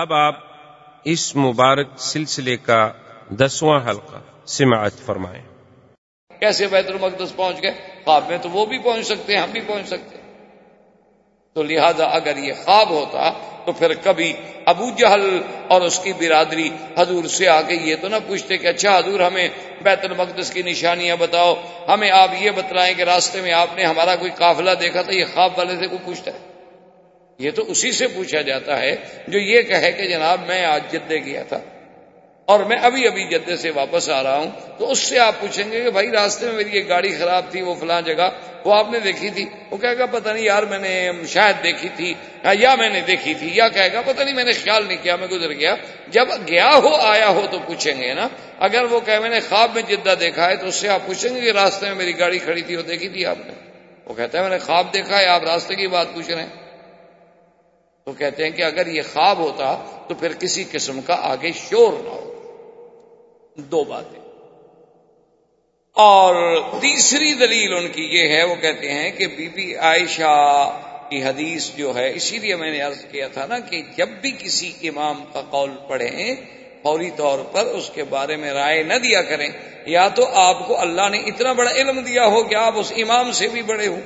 اب آپ اس مبارک سلسلے کا دسواں حلقہ سماعت فرمائیں۔ کیسے بیت المقدس پہنچ گئے؟ خواب میں تو وہ بھی پہنچ سکتے ہیں، ہم بھی پہنچ سکتے ہیں۔ تو لہذا اگر یہ خواب ہوتا تو پھر کبھی ابو جہل اور اس کی برادری حضور سے آ کے یہ تو نہ پوچھتے کہ اچھا حضور ہمیں بیت المقدس کی نشانیاں بتاؤ، ہمیں آپ یہ بتلائیں کہ راستے میں آپ نے ہمارا کوئی قافلہ دیکھا تھا یہ خواب والے سے کوئی پوچھتا ہے۔ یہ تو اسی سے پوچھا جاتا ہے جو یہ کہے کہ جناب میں آج جدے گیا تھا اور میں ابھی ابھی جدے سے واپس آ رہا ہوں تو اس سے آپ پوچھیں گے کہ بھائی راستے میں میری ایک گاڑی خراب تھی وہ فلاں جگہ وہ آپ نے دیکھی تھی وہ کہے گا پتہ نہیں یار میں نے شاید دیکھی تھی یا میں نے دیکھی تھی یا کہے گا پتہ نہیں میں نے خیال نہیں کیا میں گزر گیا جب گیا ہو آیا ہو تو پوچھیں گے نا اگر وہ کہ میں نے خواب میں جدہ دیکھا ہے تو اس سے آپ پوچھیں گے کہ راستے میں میری گاڑی کھڑی تھی وہ دیکھی تھی آپ نے وہ کہتا ہے میں نے خواب دیکھا ہے آپ راستے کی بات پوچھ رہے ہیں تو کہتے ہیں کہ اگر یہ خواب ہوتا تو پھر کسی قسم کا آگے شور نہ ہو۔ دو باتیں۔ اور تیسری دلیل ان کی یہ ہے، وہ کہتے ہیں کہ بی بی عائشہ کی حدیث جو ہے، اسی لیے میں نے عرض کیا تھا نا کہ جب بھی کسی امام کا قول پڑھیں، فوری طور پر اس کے بارے میں رائے نہ دیا کریں۔ یا تو آپ کو اللہ نے اتنا بڑا علم دیا ہو کہ آپ اس امام سے بھی بڑے ہوں۔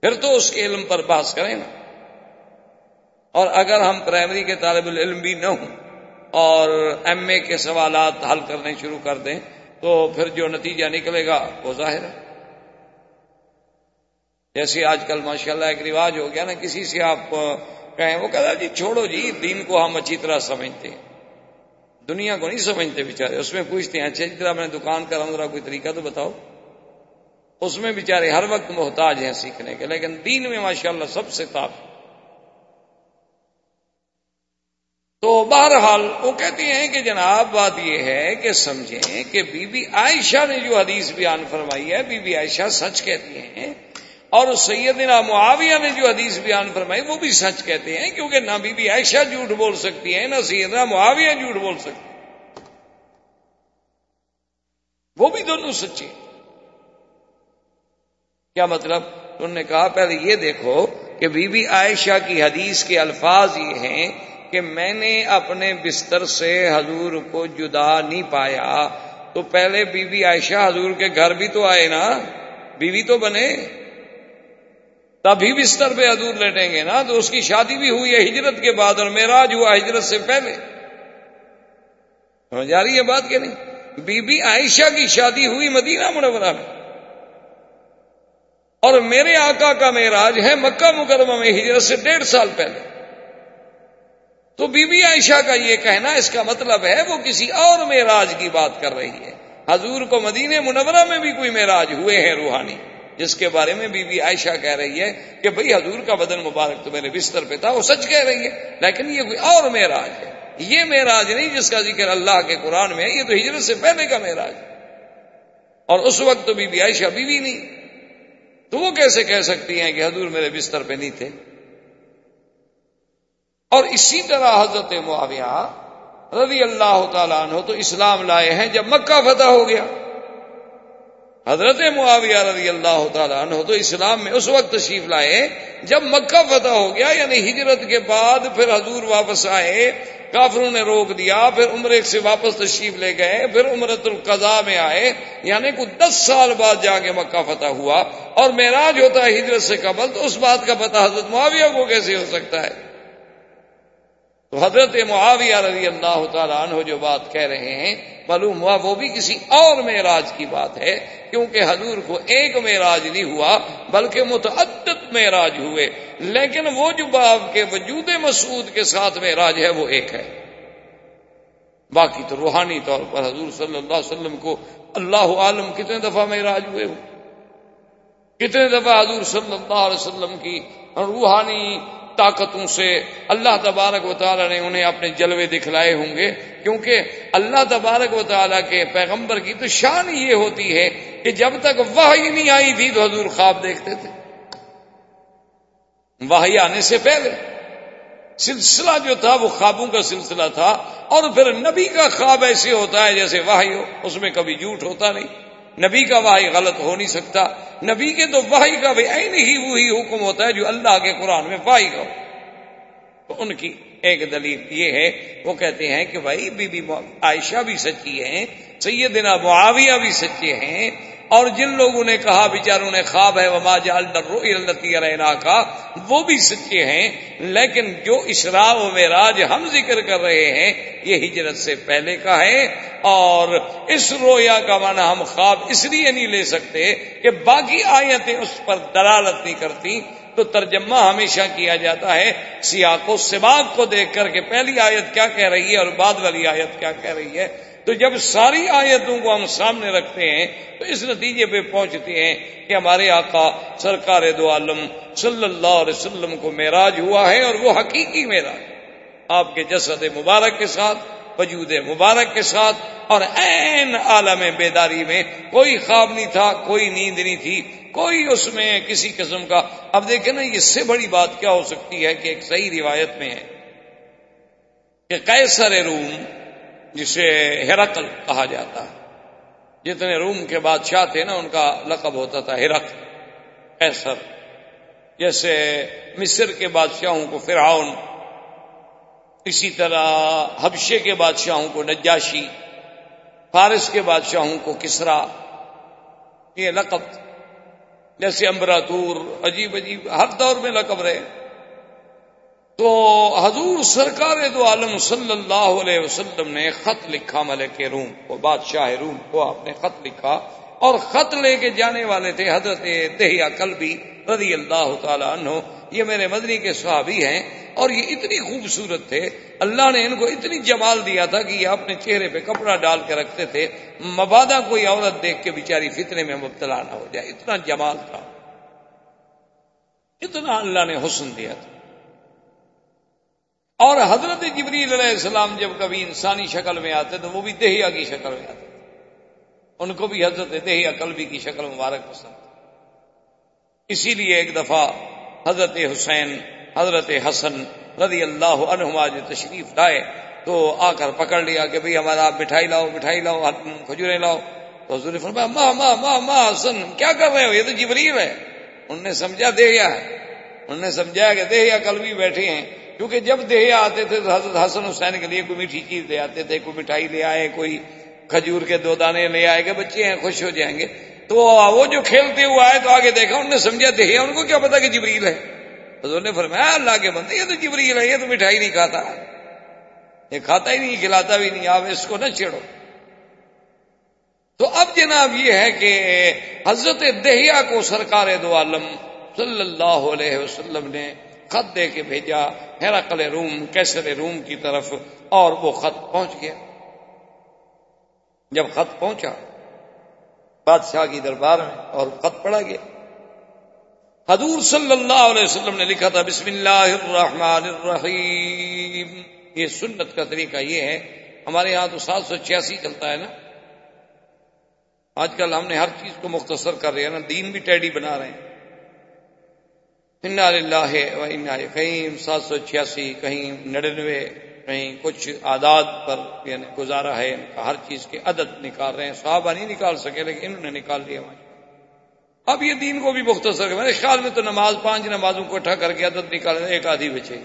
پھر تو اس کے علم پر بحث کریں نا۔ اور اگر ہم پرائمری کے طالب العلم بھی نہ ہوں اور ایم اے کے سوالات حل کرنے شروع کر دیں، تو پھر جو نتیجہ نکلے گا وہ ظاہر ہے۔ جیسے آج کل ماشاءاللہ ایک رواج ہو گیا نا، کسی سے آپ کہیں، وہ کہتا جی چھوڑو جی دین کو ہم اچھی طرح سمجھتے ہیں۔ دنیا کو نہیں سمجھتے بےچارے اس میں پوچھتے ہیں اچھا جی طرح میں دکان کا رنگ کوئی طریقہ تو بتاؤ۔ اس میں بےچارے ہر وقت محتاج ہیں سیکھنے کے، لیکن دین میں ماشاءاللہ سب سے تاپ تو بہرحال وہ کہتے ہیں کہ جناب بات یہ ہے کہ سمجھیں کہ بی بی عائشہ نے جو حدیث بیان فرمائی ہے، بی بی عائشہ سچ کہتی ہیں اور سیدنا معاویہ نے جو حدیث بیان فرمائی وہ بھی سچ کہتے ہیں کیونکہ نہ بی بی عائشہ جھوٹ بول سکتی ہیں، نہ سیدنا معاویہ جھوٹ بول سکتی وہ بھی دونوں سچے کیا مطلب؟ انہوں نے کہا، پہلے یہ دیکھو کہ بی بی عائشہ کی حدیث کے الفاظ یہ ہیں کہ میں نے اپنے بستر سے حضور کو جدا نہیں پایا، تو پہلے بی بی عائشہ حضور کے گھر بھی تو آئے نا؟ بیوی تو بنے۔ تبھی بستر پہ حضور لیٹیں گے نا؟ تو اس کی شادی بھی ہوئی ہے ہجرت کے بعد اور میراج ہوا ہجرت سے پہلے۔ سمجھ آ رہی ہے بات کہ نہیں؟ بی بی عائشہ کی شادی ہوئی مدینہ منورہ میں۔ اور میرے آقا کا میراج ہے مکہ مکرمہ میں ہجرت سے ڈیڑھ سال پہلے۔ تو بی بی عائشہ کا یہ کہنا اس کا مطلب ہے وہ کسی اور معراج کی بات کر رہی ہے۔ حضور کو مدینہ منورہ میں بھی کوئی معراج ہوئے ہیں روحانی، جس کے بارے میں بی بی عائشہ کہہ رہی ہے کہ بھئی حضور کا بدن مبارک تو میرے بستر پہ تھا، وہ سچ کہہ رہی ہے، لیکن یہ کوئی اور معراج ہے۔ یہ معراج نہیں جس کا ذکر اللہ کے قرآن میں ہے، یہ تو ہجرت سے پہلے کا معراج اور اس وقت تو بی بی عائشہ بیوی نہیں۔ تو وہ کیسے کہہ سکتی ہیں کہ حضور میرے بستر پہ نہیں تھے؟ اور اسی طرح حضرت معاویہ رضی اللہ تعالیٰ عنہ تو اسلام لائے ہیں جب مکہ فتح ہو گیا۔ حضرت معاویہ رضی اللہ تعالیٰ عنہ تو اسلام میں اس وقت تشریف لائے جب مکہ فتح ہو گیا یعنی ہجرت کے بعد پھر حضور واپس آئے، کافروں نے روک دیا، پھر عمر سے واپس تشریف لے گئے، پھر عمرت القضاء میں آئے یعنی کچھ دس سال بعد جا کے مکہ فتح ہوا۔ اور معراج ہوتا ہے ہجرت سے قبل، تو اس بات کا پتہ حضرت معاویہ کو کیسے ہو سکتا ہے؟ تو حضرت معاویہ رضی اللہ تعالیٰ عنہ جو بات کہہ رہے ہیں، معلوم ہوا وہ بھی کسی اور معراج کی بات ہے، کیونکہ حضور کو ایک معراج نہیں ہوا، بلکہ متعدد معراج ہوئے۔ لیکن وہ جو باب کے وجود مسعود کے ساتھ معراج ہے، وہ ایک ہے۔ باقی تو روحانی طور پر حضور صلی اللہ علیہ وسلم کو اللہ عالم کتنے دفعہ معراج ہوئے ہو؟ کتنے دفعہ حضور صلی اللہ علیہ وسلم کی روحانی طاقتوں سے اللہ تبارک و تعالیٰ نے انہیں اپنے جلوے دکھلائے ہوں گے، کیونکہ اللہ تبارک و تعالیٰ کے پیغمبر کی تو شان یہ ہوتی ہے کہ جب تک وحی نہیں آئی تھی تو حضور خواب دیکھتے تھے۔ وحی آنے سے پہلے سلسلہ جو تھا، وہ خوابوں کا سلسلہ تھا، اور پھر نبی کا خواب ایسے ہوتا ہے جیسے واہی ہو، اس میں کبھی جھوٹ ہوتا نہیں۔ نبی کا واہی غلط ہو نہیں سکتا۔ نبی کے تو واہی کا بھی عین ہی وہی حکم ہوتا ہے جو اللہ کے قرآن میں واہی کا ہو۔ تو ان کی ایک دلیل یہ ہے، وہ کہتے ہیں کہ بھائی بی بی عائشہ بھی سچی ہیں، سیدنا معاویہ بھی سچے ہیں اور جن لوگوں نے کہا بیچاروں نے خواب ہے، وما جال التی رہنا کا وہ بھی سچے ہیں، لیکن جو اسراء و معراج ہم ذکر کر رہے ہیں، یہ ہجرت سے پہلے کا ہے۔ اور اس رویا کا معنی ہم خواب اس لیے نہیں لے سکتے کہ باقی آیتیں اس پر دلالت نہیں کرتی۔ تو ترجمہ ہمیشہ کیا جاتا ہے سیاق و سباق کو دیکھ کر کے پہلی آیت کیا کہہ رہی ہے اور بعد والی آیت کیا کہہ رہی ہے۔ تو جب ساری آیتوں کو ہم سامنے رکھتے ہیں، تو اس نتیجے پہ پہنچتے ہیں کہ ہمارے آقا سرکار دو عالم صلی اللہ علیہ وسلم کو معراج ہوا ہے اور وہ حقیقی معراج آپ کے جسد مبارک کے ساتھ، وجود مبارک کے ساتھ اور این عالم بیداری میں کوئی خواب نہیں تھا، کوئی نیند نہیں تھی، کوئی اس میں کسی قسم کا۔ اب دیکھیں نا، اس سے بڑی بات کیا ہو سکتی ہے کہ ایک صحیح روایت میں ہے کہ کیسر روم جسے ہرقل کہا جاتا ہے۔ جتنے روم کے بادشاہ تھے نا، ان کا لقب ہوتا تھا ہرق کیسر جیسے مصر کے بادشاہوں کو فرعون، اسی طرح حبشے کے بادشاہوں کو نجاشی، فارس کے بادشاہوں کو کسرا۔ یہ لقب، جیسے امبراتور عجیب عجیب، ہر دور میں لقب رہے۔ تو حضور سرکار دو عالم صلی اللہ علیہ وسلم نے خط لکھا ملک روم کو بادشاہ روم کو آپ نے خط لکھا اور خط لے کے جانے والے تھے حضرت دہیا کلبی رضی اللہ تعالی عنہ۔ یہ میرے مدنی کے صحابی ہیں اور یہ اتنی خوبصورت تھے۔ اللہ نے ان کو اتنی جمال دیا تھا کہ یہ اپنے چہرے پہ کپڑا ڈال کے رکھتے تھے۔ مبادہ کوئی عورت دیکھ کے بیچاری فتنے میں مبتلا نہ ہو جائے۔ اتنا جمال تھا۔ اتنا اللہ نے حسن دیا تھا۔ اور حضرت جبریل علیہ السلام جب کبھی انسانی شکل میں آتے تو وہ بھی دہیا کی شکل میں آتے۔ ان کو بھی حضرت دہیا قلبی کی شکل مبارک پسند۔ اسی لیے ایک دفعہ حضرت حسین، حضرت حسن رضی اللہ عنہما جو تشریف لائے تو آ کر پکڑ لیا کہ بھئی ہمارا آپ مٹھائی لاؤ مٹھائی لاؤ کھجورے لاؤ۔ تو حضور فرمایا ماں ماں ماں ماں حسن، کیا کر رہے ہو؟ یہ تو جبریل ہے۔ انہوں نے سمجھا دہیا ہے۔ انہوں نے سمجھا کہ دہیا کل بھی بیٹھے ہیں۔ کیونکہ جب دہیا آتے تھے تو حضرت حسن حسین کے لیے کوئی میٹھی چیز لے آتے تھے، کوئی مٹھائی لے آئے، کوئی کھجور کے دو دانے لے آئے کہ بچے ہیں، خوش ہو جائیں گے۔ تو وہ جو کھیلتے ہوئے آئے تو آگے دیکھا، انہوں نے سمجھا دہیا ان کو کیا پتا کہ جبریل ہے۔ حضور نے فرمایا اللہ کے بندے، یہ تو جبریل ہے، یہ تو مٹھائی نہیں کھاتا۔ یہ کھاتا ہی نہیں، کھلاتا بھی نہیں، آپ اس کو نہ چھیڑو۔ تو اب جناب یہ ہے کہ حضرت دہیا کو سرکار دو عالم صلی اللہ علیہ وسلم نے خط دے کے بھیجا، ہیراکل روم، کیسر روم کی طرف، اور وہ خط پہنچ گیا۔ جب خط پہنچا، بادشاہ کی دربار میں اور خط پڑا گیا۔ حضور صلی اللہ علیہ وسلم نے لکھا تھا، بسم اللہ الرحمن الرحیم۔ یہ سنت کا طریقہ یہ ہے، ہمارے یہاں تو سات سو چھیاسی چلتا ہے نا۔ آج کل ہم نے ہر چیز کو مختصر کر رہے ہیں نا، دین بھی ٹیڈی بنا رہے ہیں۔ اللہ کہیں سات سو چھیاسی کہیں نڑنوے کہیں کچھ آداد پر یعنی گزارا ہے ہر چیز کے عدد نکال رہے ہیں۔ صحابہ نہیں نکال سکے، لیکن انہوں نے نکال لیا۔ اب یہ دین کو بھی مختصر میرے خیال میں تو نماز، پانچ نمازوں کو اٹھا کر کے عدد نکال ایک آدھی بچے۔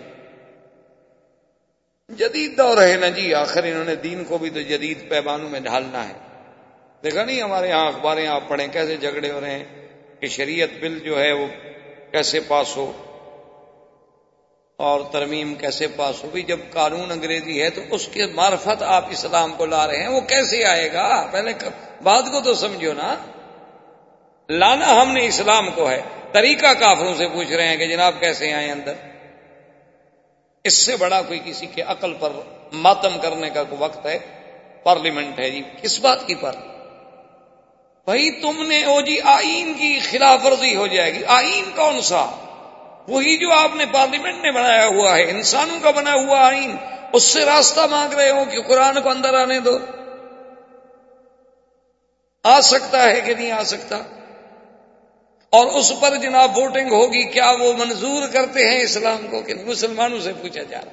جدید دور ہے نا جی آخر انہوں نے دین کو بھی تو جدید پیمانوں میں ڈھالنا ہے۔ دیکھا نہیں ہمارے یہاں اخباریں آپ پڑھیں کیسے جھگڑے ہو رہے ہیں، کہ شریعت بل جو ہے وہ کیسے پاس ہو اور ترمیم کیسے پاس ہوگی جب قانون انگریزی ہے تو اس کے معرفت آپ اسلام کو لا رہے ہیں، وہ کیسے آئے گا؟ پہلے بات کو تو سمجھو نا۔ لانا ہم نے اسلام کو ہے۔ طریقہ کافروں سے پوچھ رہے ہیں کہ جناب کیسے آئے اندر؟ اس سے بڑا کوئی کسی کے عقل پر ماتم کرنے کا کوئی وقت ہے؟ پارلیمنٹ ہے جی۔ کس بات کی پر بھائی تم نے او جی آئین کی خلاف ورزی ہو جائے گی۔ آئین کون سا؟ وہی جو آپ نے پارلیمنٹ میں بنایا ہوا ہے۔ انسانوں کا بنا ہوا آئین۔ اس سے راستہ مانگ رہے ہو کہ قرآن کو اندر آنے دو۔ آ سکتا ہے کہ نہیں آ سکتا؟ اور اس پر جناب ووٹنگ ہوگی، کیا وہ منظور کرتے ہیں اسلام کو کہ مسلمانوں سے پوچھا جا رہا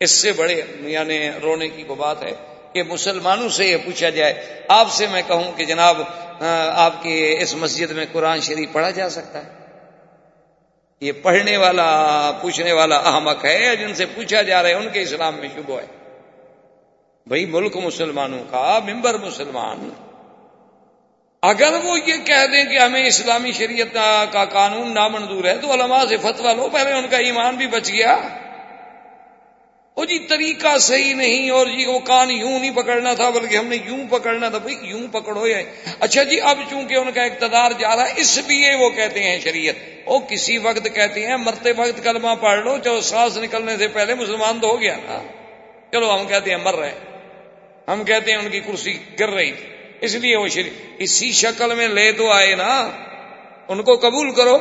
اس سے بڑے یعنی رونے کی وہ بات ہے۔ کہ مسلمانوں سے یہ پوچھا جائے، آپ سے میں کہوں کہ جناب آپ کی اس مسجد میں قرآن شریف پڑھا جا سکتا ہے؟ یہ پڑھنے والا، پوچھنے والا احمق ہے جن سے پوچھا جا رہا ہے، ان کے اسلام میں شبہ ہے؟ بھائی، ملک مسلمانوں کا ممبر مسلمان۔ اگر وہ یہ کہہ دیں کہ ہمیں اسلامی شریعت کا قانون نامنظور ہے، تو علماء سے فتوا لو، پہلے ان کا ایمان بھی بچ گیا۔ وہ جی طریقہ صحیح نہیں اور جی وہ کان یوں نہیں پکڑنا تھا بلکہ ہم نے یوں پکڑنا تھا، بھائی یوں پکڑو یا اچھا جی اب چونکہ ان کا اقتدار جا رہا ہے، اس لیے وہ کہتے ہیں شریعت۔ وہ کسی وقت کہتے ہیں، مرتے وقت کلمہ پڑھ لو چاہے سانس نکلنے سے پہلے مسلمان تو ہو گیا۔ نا چلو ہم کہتے ہیں مر رہے ہم کہتے ہیں ان کی کرسی گر رہی تھی۔ اس لیے وہ شریف اسی شکل میں لے تو آئے نا، ان کو قبول کرو۔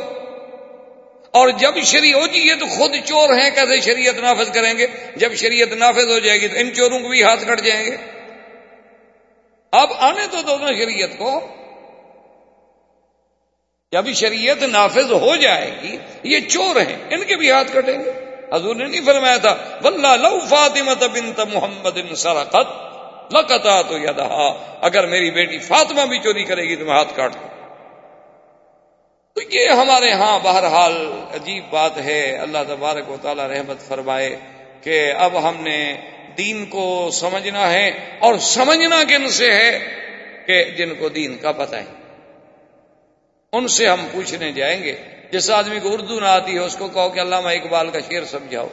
اور جب شریع ہو جی یہ تو خود چور ہیں، کیسے شریعت نافذ کریں گے؟ جب شریعت نافذ ہو جائے گی تو ان چوروں کو بھی ہاتھ کٹ جائیں گے۔ اب آنے تو دونوں شریعت کو۔ جب شریعت نافذ ہو جائے گی، یہ چور ہیں، ان کے بھی ہاتھ کٹیں گے۔ حضور نے نہیں فرمایا تھا ولہ لو فاطمت بنت محمد سرقت لقتا تو یدہا اگر میری بیٹی فاطمہ بھی چوری کرے گی تو میں ہاتھ کاٹ دوں۔ تو یہ ہمارے ہاں بہرحال عجیب بات ہے، اللہ تبارک و تعالی رحمت فرمائے کہ اب ہم نے دین کو سمجھنا ہے اور سمجھنا کن سے ہے کہ جن کو دین کا پتہ ہے۔ ان سے ہم پوچھنے جائیں گے، جس آدمی کو اردو نہ آتی ہے، اس کو کہو کہ علامہ اقبال کا شعر سمجھاؤ۔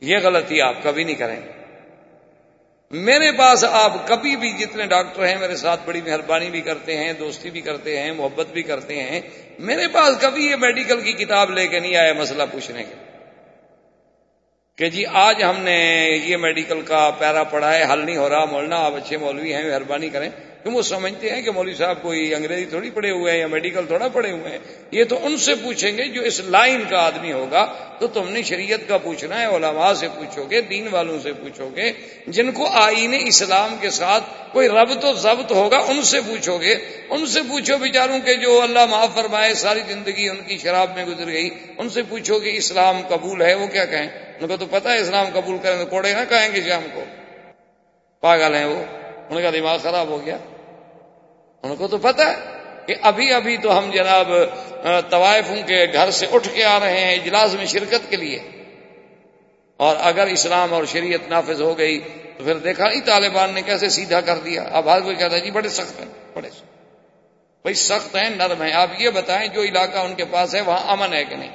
یہ غلطی آپ کبھی نہیں کریں گے۔ میرے پاس آپ کبھی بھی جتنے ڈاکٹر ہیں میرے ساتھ بڑی مہربانی بھی کرتے ہیں، دوستی بھی کرتے ہیں، محبت بھی کرتے ہیں، میرے پاس کبھی یہ میڈیکل کی کتاب لے کے نہیں آیا مسئلہ پوچھنے کے۔ کہ جی آج ہم نے یہ میڈیکل کا پیرا پڑھا ہے، حل نہیں ہو رہا مولنا آپ اچھے مولوی ہیں، مہربانی کریں۔ کہ وہ سمجھتے ہیں کہ مولوی صاحب کوئی انگریزی تھوڑی پڑے ہوئے ہیں یا میڈیکل تھوڑا پڑے ہوئے ہیں، یہ تو ان سے پوچھیں گے جو اس لائن کا آدمی ہوگا، تو تم نے شریعت کا پوچھنا ہے، علماء سے پوچھو گے، دین والوں سے پوچھو گے، جن کو آئین اسلام کے ساتھ کوئی ربط و ضبط ہوگا، ان سے پوچھو گے۔ ان سے پوچھو بیچاروں کے جو اللہ معاف فرمائے، ساری زندگی ان کی شراب میں گزر گئی، ان سے پوچھو کہ اسلام قبول ہے، وہ کیا کہیں؟ ان کو تو پتا ہے اسلام قبول کریں تو کوڑے نہ کہیں گے شام کو۔ پاگل ہیں وہ۔ ان کا دماغ خراب ہو گیا۔ ان کو تو پتا ہے کہ ابھی ابھی تو ہم جناب طوائفوں کے گھر سے اٹھ کے آ رہے ہیں اجلاس میں شرکت کے لیے۔ اور اگر اسلام اور شریعت نافذ ہو گئی تو پھر دیکھا نہیں طالبان نے کیسے سیدھا کر دیا۔ اب ہر کوئی کہتا ہے جی بڑے سخت ہیں، بڑے سخت۔ بھائی، سخت ہیں، نرم ہیں۔ آپ یہ بتائیں جو علاقہ ان کے پاس ہے، وہاں امن ہے کہ نہیں؟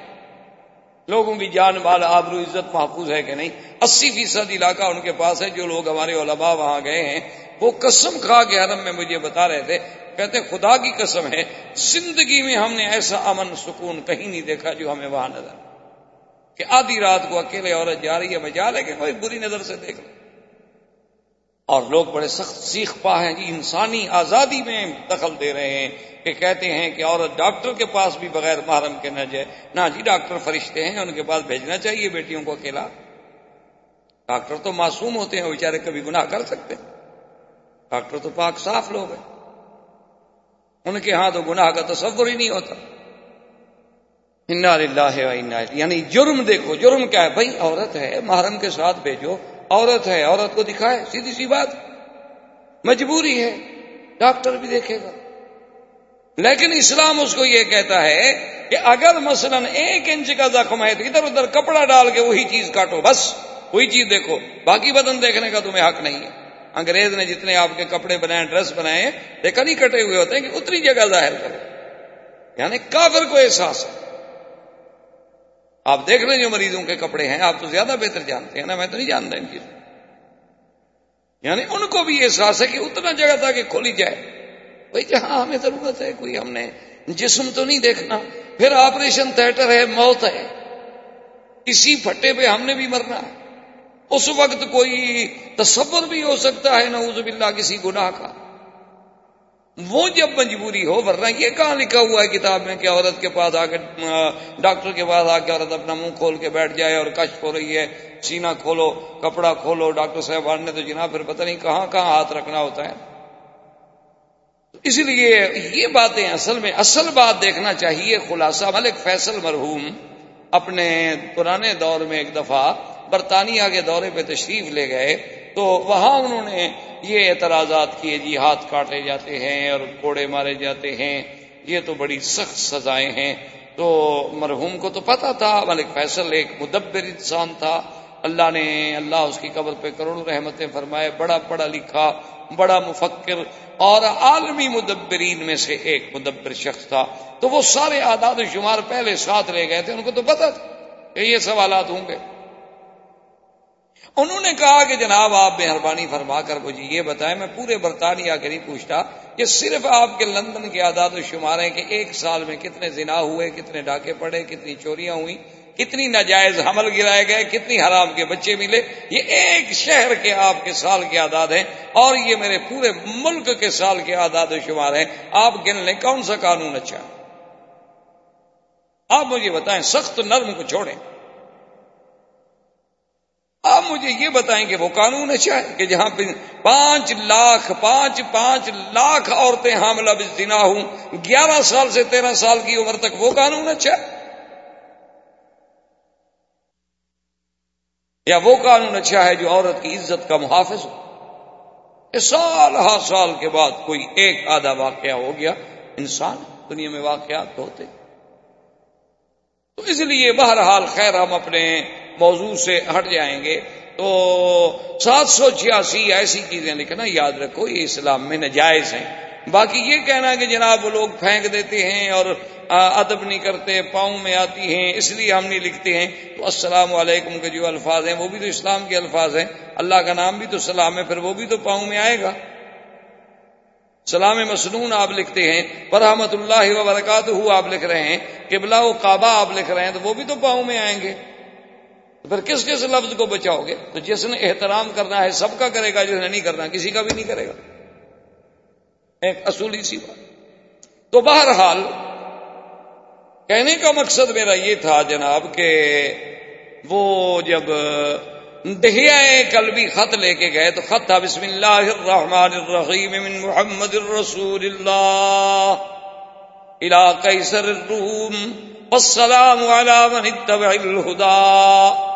لوگوں کی جان مال، آبرو عزت محفوظ ہے کہ نہیں؟ اسی فیصد علاقہ ان کے پاس ہے جو لوگ ہمارے علماء وہاں گئے ہیں۔ وہ قسم کھا کے حرم میں مجھے بتا رہے تھے، کہتے خدا کی قسم ہے، زندگی میں ہم نے ایسا امن سکون کہیں نہیں دیکھا جو ہمیں وہاں نظر کہ آدھی رات کو اکیلے عورت جا رہی ہے، میں جا رہے کہ کوئی بری نظر سے دیکھ لے اور لوگ بڑے سخت سیکھ پا ہیں جی انسانی آزادی میں دخل دے رہے ہیں کہ کہتے ہیں کہ عورت ڈاکٹر کے پاس بھی بغیر محرم کے نہ جائے۔ نہ جی ڈاکٹر فرشتے ہیں، ان کے پاس بھیجنا چاہیے بیٹیوں کو اکیلا۔ ڈاکٹر تو معصوم ہوتے ہیں بیچارے کبھی گناہ کر سکتے ڈاکٹر تو پاک صاف لوگ ہیں۔ ان کے ہاں تو گناہ کا تصور ہی نہیں ہوتا۔ یعنی جرم دیکھو، جرم کیا ہے؟ بھائی، عورت ہے، محرم کے ساتھ بھیجو۔ عورت ہے، عورت کو دکھائے، سیدھی سی بات۔ مجبوری ہے، ڈاکٹر بھی دیکھے گا۔ لیکن اسلام اس کو یہ کہتا ہے کہ اگر مثلا ایک انچ کا زخم ہے تو ادھر ادھر کپڑا ڈال کے وہی چیز کاٹو، بس، وہی چیز دیکھو۔ باقی بدن دیکھنے کا تمہیں حق نہیں ہے۔ انگریز نے جتنے آپ کے کپڑے بنائے، ڈریس بنائے دیکھا نہیں کٹے ہوئے ہوتے ہیں کہ اتنی جگہ ظاہر کرو۔ یعنی کافر کو احساس ہے۔ آپ دیکھ لیں جو مریضوں کے کپڑے ہیں، آپ تو زیادہ بہتر جانتے ہیں نا، میں تو نہیں جانتا ان چیزوں یعنی ان کو بھی احساس ہے کہ اتنا جگہ تھا کہ کھولی جائے۔ بھائی جہاں ہمیں ضرورت ہے، کوئی ہم نے جسم تو نہیں دیکھنا، پھر آپریشن تھیٹر ہے، موت ہے۔ اسی پھٹے پہ ہم نے بھی مرنا۔ ہے اس وقت کوئی تصور بھی ہو سکتا ہے، نعوذ باللہ کسی گناہ کا۔ وہ جب مجبوری ہو، ورنہ یہ کہاں لکھا ہوا ہے کتاب میں کہ عورت کے پاس آ کے ڈاکٹر کے پاس آ کے عورت اپنا منہ کھول کے بیٹھ جائے اور کشف ہو رہی ہے۔ سینہ کھولو، کپڑا کھولو، ڈاکٹر صاحب نے تو جناب پھر پتہ نہیں کہاں کہاں ہاتھ رکھنا ہوتا ہے۔ اس لیے یہ باتیں اصل میں، اصل بات دیکھنا چاہیے، خلاصہ ملک فیصل مرحوم اپنے پرانے دور میں ایک دفعہ برطانیہ کے دورے پہ تشریف لے گئے، تو وہاں انہوں نے یہ اعتراضات کیے جی ہاتھ کاٹے جاتے ہیں اور کوڑے مارے جاتے ہیں، یہ تو بڑی سخت سزائیں ہیں۔ تو مرحوم کو تو پتا تھا، ملک فیصل ایک مدبر انسان تھا۔ اللہ نے، اللہ اس کی قبر پہ کروڑوں رحمتیں فرمائے، بڑا پڑھا لکھا، بڑا مفکر اور عالمی مدبرین میں سے ایک مدبر شخص تھا۔ تو وہ سارے آداد و شمار پہلے ساتھ لے گئے تھے، ان کو تو پتا تھا کہ یہ سوالات ہوں گے۔ انہوں نے کہا کہ جناب آپ مہربانی فرما کر مجھے یہ بتائیں، میں پورے برطانیہ کے نہیں پوچھتا کہ صرف آپ کے لندن کے آداد و شمار ہیں کہ ایک سال میں کتنے زنا ہوئے، کتنے ڈاکے پڑے، کتنی چوریاں ہوئی کتنی ناجائز حمل گرائے گئے، کتنی حرام کے بچے ملے۔ یہ ایک شہر کے آپ کے سال کے آداد ہیں اور یہ میرے پورے ملک کے سال کے آداد و شمار ہیں۔ آپ گن لیں، کون سا قانون اچھا؟ آپ مجھے بتائیں، سخت نرم کو چھوڑیں۔ آپ مجھے یہ بتائیں کہ وہ قانون اچھا ہے کہ جہاں پانچ لاکھ، پانچ پانچ لاکھ عورتیں حاملہ بزنا ہوں، گیارہ سال سے تیرہ سال کی عمر تک وہ قانون اچھا ہے؟ یا وہ قانون اچھا ہے جو عورت کی عزت کا محافظ ہو؟ سال ہر سال کے بعد کوئی ایک آدھا واقعہ ہو گیا، انسان دنیا میں واقعات ہوتے۔ تو اس لیے بہرحال خیر ہم اپنے موضوع سے ہٹ جائیں گے، تو سات سو چھیاسی ایسی چیزیں لکھنا یاد رکھو، یہ اسلام میں نجائز ہیں۔ باقی یہ کہنا کہ جناب وہ لوگ پھینک دیتے ہیں اور ادب نہیں کرتے، پاؤں میں آتی ہیں، اس لیے ہم نہیں لکھتے ہیں۔ تو السلام علیکم کے جو الفاظ ہیں، وہ بھی تو اسلام کے الفاظ ہیں۔ اللہ کا نام بھی تو سلام ہے، پھر وہ بھی تو پاؤں میں آئے گا۔ سلام مصنون آپ لکھتے ہیں پرحمت اللہ وبرکات ہو آپ لکھ رہے ہیں، قبلہ و کعبہ آپ لکھ رہے ہیں، تو وہ بھی تو پاؤں میں آئیں گے۔ پھر کس کس لفظ کو بچاؤ گے؟ تو جس نے احترام کرنا ہے، سب کا کرے گا، جس نے نہیں کرنا، کسی کا بھی نہیں کرے گا۔ ایک اصولی سی بات۔ تو بہرحال، کہنے کا مقصد میرا یہ تھا جناب کہ وہ جب دہیا کل بھی خط لے کے گئے تو خط تھا بسم اللہ الرحمن الرحیم من محمد الرسول اللہ علاقہ سر الروم والسلام على من اتبع الهدى